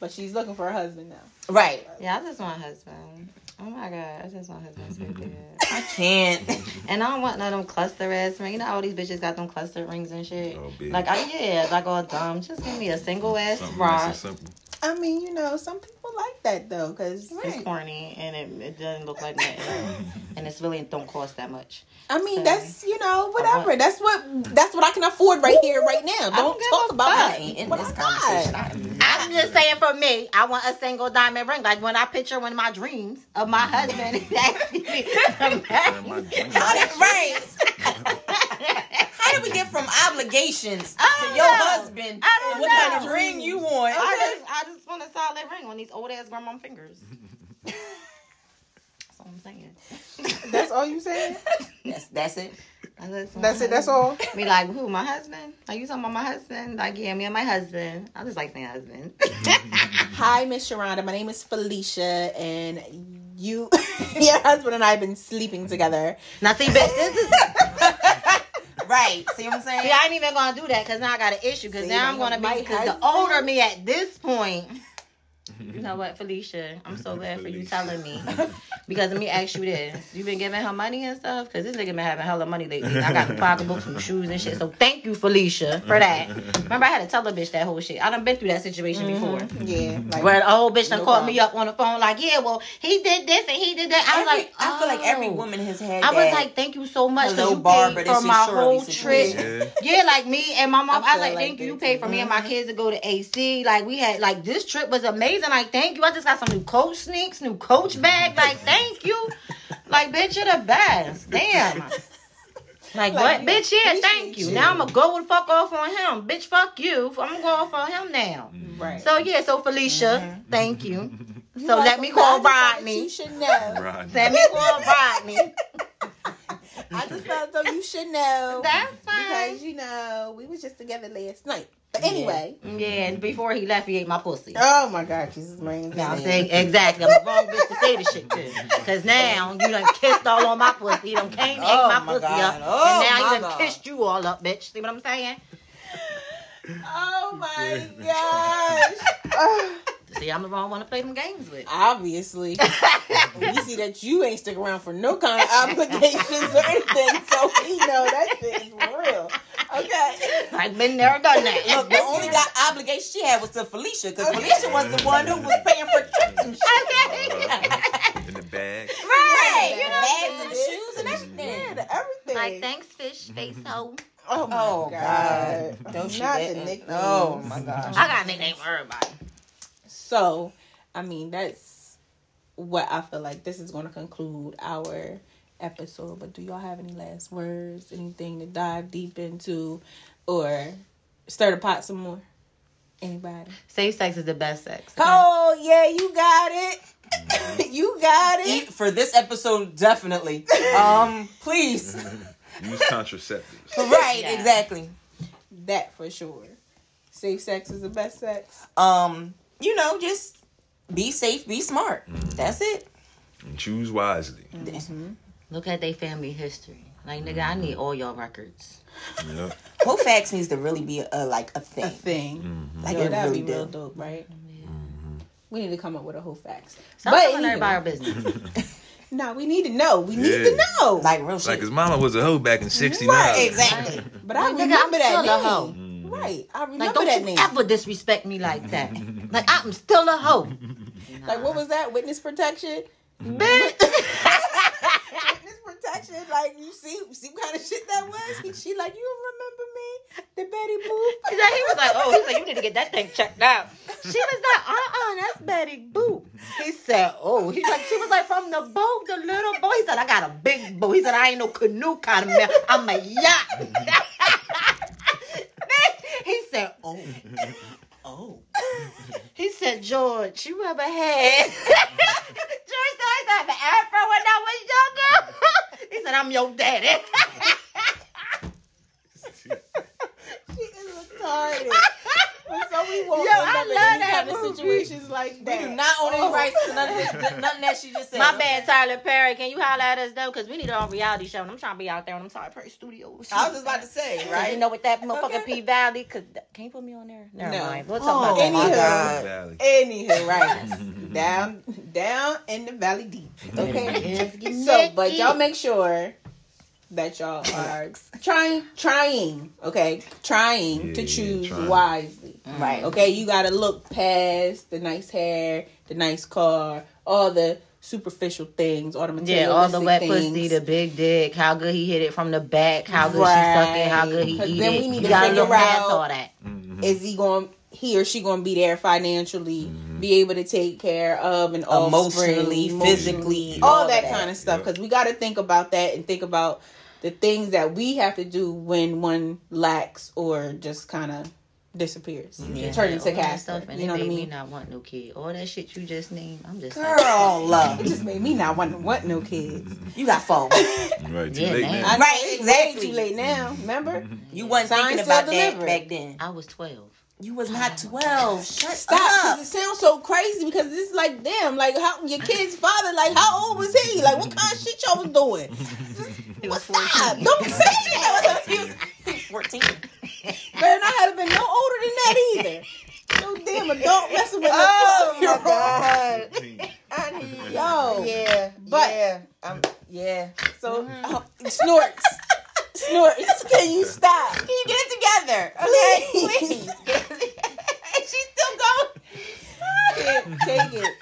But she's looking for a husband now. Right, yeah, I just want a husband. Oh my god, I just want a husband so <laughs> bad. I can't. <laughs> And I don't want none of them cluster ass rings. You know all these bitches got them cluster rings and shit. Oh, like I yeah, like all dumb. Just give me a single ass Something nice rock. Simple. I mean, you know, some people like that though, because It's corny and it, it doesn't look like nothing. <laughs> and it's really don't cost that much. I mean, Sorry. that's you know, whatever. want- That's what that's what I can afford right here, right now. don't Don't talk about fuck. In what this I conversation. I'm I'm just saying for me, I want a single diamond ring. Like when I picture one of my dreams of my mm-hmm. husband is actually Man, my dream. How did, right. How did we get <laughs> from obligations to your know. husband? I don't and what kind of ring you want? I just, I just want a solid ring on these old ass grandma fingers. <laughs> That's all I'm saying. That's all you said. <laughs> That's that's it. I just want That's a it. That's all. Be like, who? My husband? Are you talking about my husband? Like, yeah, me and my husband. I just like saying husband. <laughs> Hi, Miss Sharonda. My name is Felicia, and you, your husband and I have been sleeping together. now, see, bitch, this is. Right. See what I'm saying? See, I ain't even gonna do that because now I got an issue. Because now now I'm gonna be because the husband. older me at this point. You know what, Felicia? I'm so glad for you telling me. Because let me ask you this: You've been giving her money and stuff? Because this nigga been having hella money lately. I got the pocketbooks, some shoes and shit. So thank you, Felicia, for that. Remember, I had to tell the bitch that whole shit. I done been through that situation mm-hmm. before. Yeah, like Where the old bitch done No called problem. me up on the phone like, yeah, well, he did this and he did that. I was Every- like, I feel like every oh. woman has had. I was that. like, thank you so much Hello, because you Barbara, paid for my whole situation. trip. Yeah. Yeah, like me and my mom. I, I was like, feel thank you. You paid for me and my mm-hmm. kids to go to AC. Like we had, like this trip was amazing. And like thank you. I just got some new coach sneaks, new coach bag. Like thank you. Like bitch, you're the best. Damn. Like, Like, what, you bitch? Yeah, thank you. you. Now I'm gonna go and fuck off on him, bitch. Fuck you. I'm gonna go off on him now. Mm-hmm. right. So yeah, so Felicia, mm-hmm. thank you. Mm-hmm. So You're let me call <laughs> I just felt that Rodney. You should know. Right. Let me call Rodney. I just felt though you should know. That's fine. because you know we was just together last night. But anyway, Yeah, and before he left, he ate my pussy. oh my God, Jesus, man. Now I'm saying exactly. I'm the wrong bitch to say this shit to. <laughs> Cause now you done kissed all on my pussy. You done came and ate Oh, my, oh my pussy God. up. Oh, and now my you done God. kissed you all up, bitch. See what I'm saying? <laughs> Oh my <laughs> gosh. Ugh. See, I'm the wrong one to play them games with. Obviously, <laughs> we see that you ain't stick around for no kind of obligations or anything, so we know that shit is real. Okay. I've been there, done that. Look, the only got obligation she had was to Felicia, because Felicia was the one who was paying for trips and shit. Okay. In the bag. <laughs> right, You you know, know. bags and the shoes and everything. Yeah, the everything. Like, thanks, fish face mm-hmm. hoe. Oh my Oh god. God! Don't you Not the didn't. nicknames. Oh my gosh! I got a nickname for everybody. So, I mean, that's what I feel like this is going to conclude our episode. But do y'all have any last words, anything to dive deep into, or stir the pot some more? Anybody? Safe sex is the best sex. okay? Oh yeah, you got it. <laughs> you got Eat it. for this episode, definitely. <laughs> Um, please. <laughs> Use contraceptives. right, Yeah. exactly. That for sure. Safe sex is the best sex. Um, you know, just be safe, be smart. Mm-hmm. That's it. And choose wisely. Mm-hmm. Look at their family history. Like, nigga, I need mm-hmm. all your records. Yep. Kofax needs to really be a, like a thing. A thing. thing. Like Yo, it that'd really be real do. dope, right? We need to come up with a whole facts. Stop But telling anyway. everybody our business. <laughs> No, we need to know. We need Yeah. to know. Like real shit. Like his mama was a hoe back in '69. Right, exactly. <laughs> but I Like, nigga, remember I'm that still a name. Hoe. Right, I remember Like, don't that you name. ever disrespect me like that. <laughs> like, I'm still a hoe. <laughs> Like, what was that? Witness protection. Bitch. <laughs> Witness protection. Like, you see, see what kind of shit that was. He, she like, you remember me, the Betty Boop. He said- he was like, oh, he like you need to get that thing checked out. She was like, uh-uh, that's Betty Boop. He said, oh, he's like, she was like, from the boat, the little boat. He said, I got a big boat. He said, I ain't no canoe kind of man. I'm a yacht. He said, oh, <laughs> oh. He said, George, you ever had... <laughs> George said, I used to have an afro when I was younger. <laughs> he said, I'm your daddy. She is retarded. So we won't Yo, end I in love any that kind movie. situations like that. We do not own any oh. rights to none of this, <laughs> nothing that she just said. My bad, Tyler Perry. Can you holler at us though? Because we need our own reality show. And I'm trying to be out there on them Tyler Perry studios. I was just about to say, right? <laughs> right? You know, with that motherfucking Okay. <laughs> P Valley. Cause can you put me on there? Never No. mind. We'll Oh, talk about that. Anywho. God. Valley. Anywho, right. down down in the valley deep. Okay. So but y'all make sure that y'all <laughs> are trying trying, okay? Trying to choose trying. wisely. Right. Okay, you gotta look past the nice hair, the nice car, all the superficial things, all the Yeah, all the wet materialistic pussy, the big dick, how good he hit it from the back, how good Right. she suck it, how good he 'Cause eat then we need you to gotta figure look past out- all that. Mm-hmm. Is he going? He or she going to be there financially, mm-hmm. Be able to take care of and Emotionally, physically, all, all that, that. kind of stuff. Yep. Because we got to think about that and think about the things that we have to do when one lacks or just kind of disappears, mm-hmm. Yeah, turn into all that Casper. stuff, and You know what I mean? me not want no kid. All that shit you just named, I'm just Girl, It love. <laughs> It just made me not want want no kids. You got four. <laughs> Right, too Yeah, late man. now. Right, exactly. too late now. Remember? You wasn't Signs thinking about that delivered. back then. I was 12. You was not 12. Shut Stop, up. because it sounds so crazy. Because this is like, damn, like how your kid's father, like how old was he? Like what kind of shit y'all was doing? <laughs> He was Stop! Don't say that. <laughs> He was 14. Man, I had been no older than that either. No damn adult messing with Oh, no my God. I need yo. Yeah. But- yeah. Um, yeah. So uh, snorts, snorts. Can you stop? Can you get it together? Okay? Please. <laughs> Please. <laughs> She's still going. Take it.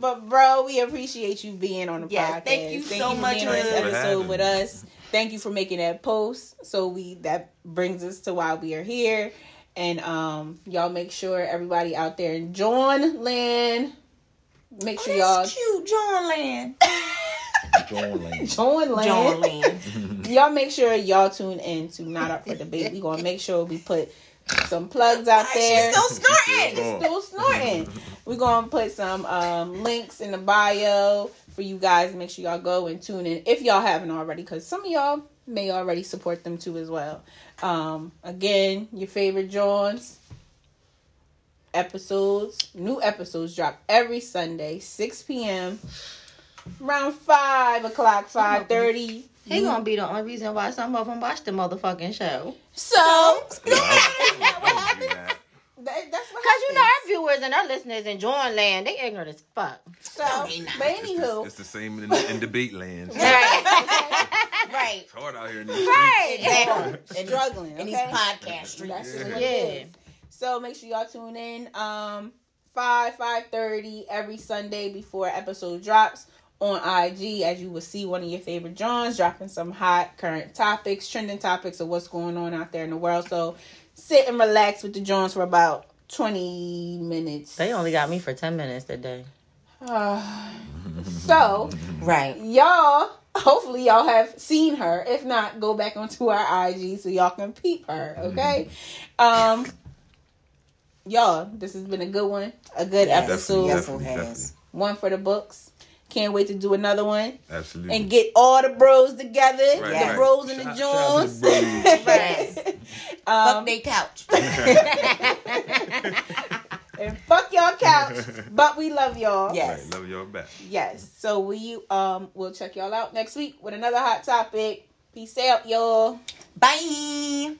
But bro, we appreciate you being on the Yes, podcast. thank you so for much being on this episode with us. Thank you for making that post. So we that brings us to why we are here. And um y'all make sure everybody out there in John Land. Make sure y'all That's cute, John Land. John Lane. John Land. John Land. <laughs> y'all make sure y'all tune in to Not Up for Debate. We gonna make sure we put some plugs out there. She's still snorting. Still Still snorting. We're gonna put some um, links in the bio for you guys. Make sure y'all go and tune in if y'all haven't already, because some of y'all may already support them too as well. Um, again, your favorite Johns episodes, new episodes drop every Sunday, six p.m. Around five o'clock, five thirty. He gonna be the only reason why some of them watch the motherfucking show. So what <laughs> that, that's what Cause you know our viewers viewers and our listeners enjoying land. They ignorant as fuck. So, they not. but It's the, anywho, it's the same in, in debate land. <laughs> <laughs> It's Right. right. hard out here in these streets. right. Exactly. And, struggling. in these podcast streets. That's Yeah. what Yeah. it is. So make sure y'all tune in. Um, five five thirty every Sunday before episode drops on IG. As you will see, one of your favorite Johns dropping some hot current topics, trending topics of what's going on out there in the world. So sit and relax with the Johns for about twenty minutes. They only got me for 10 minutes today. <sighs> so <laughs> Right. y'all hopefully y'all have seen her if not go back onto our ig so y'all can peep her okay um y'all this has been a good one a good Yes, episode yes, definitely, has. definitely. one for the books can't wait to do another one Absolutely. and get all the bros together Right, the right. bros and the Shout- shout jones the. Right. <laughs> um, Fuck they couch. <laughs> <laughs> and fuck y'all couch but we love y'all Yes. Right, love y'all back. yes so we um we'll check y'all out next week with another hot topic peace out y'all Bye.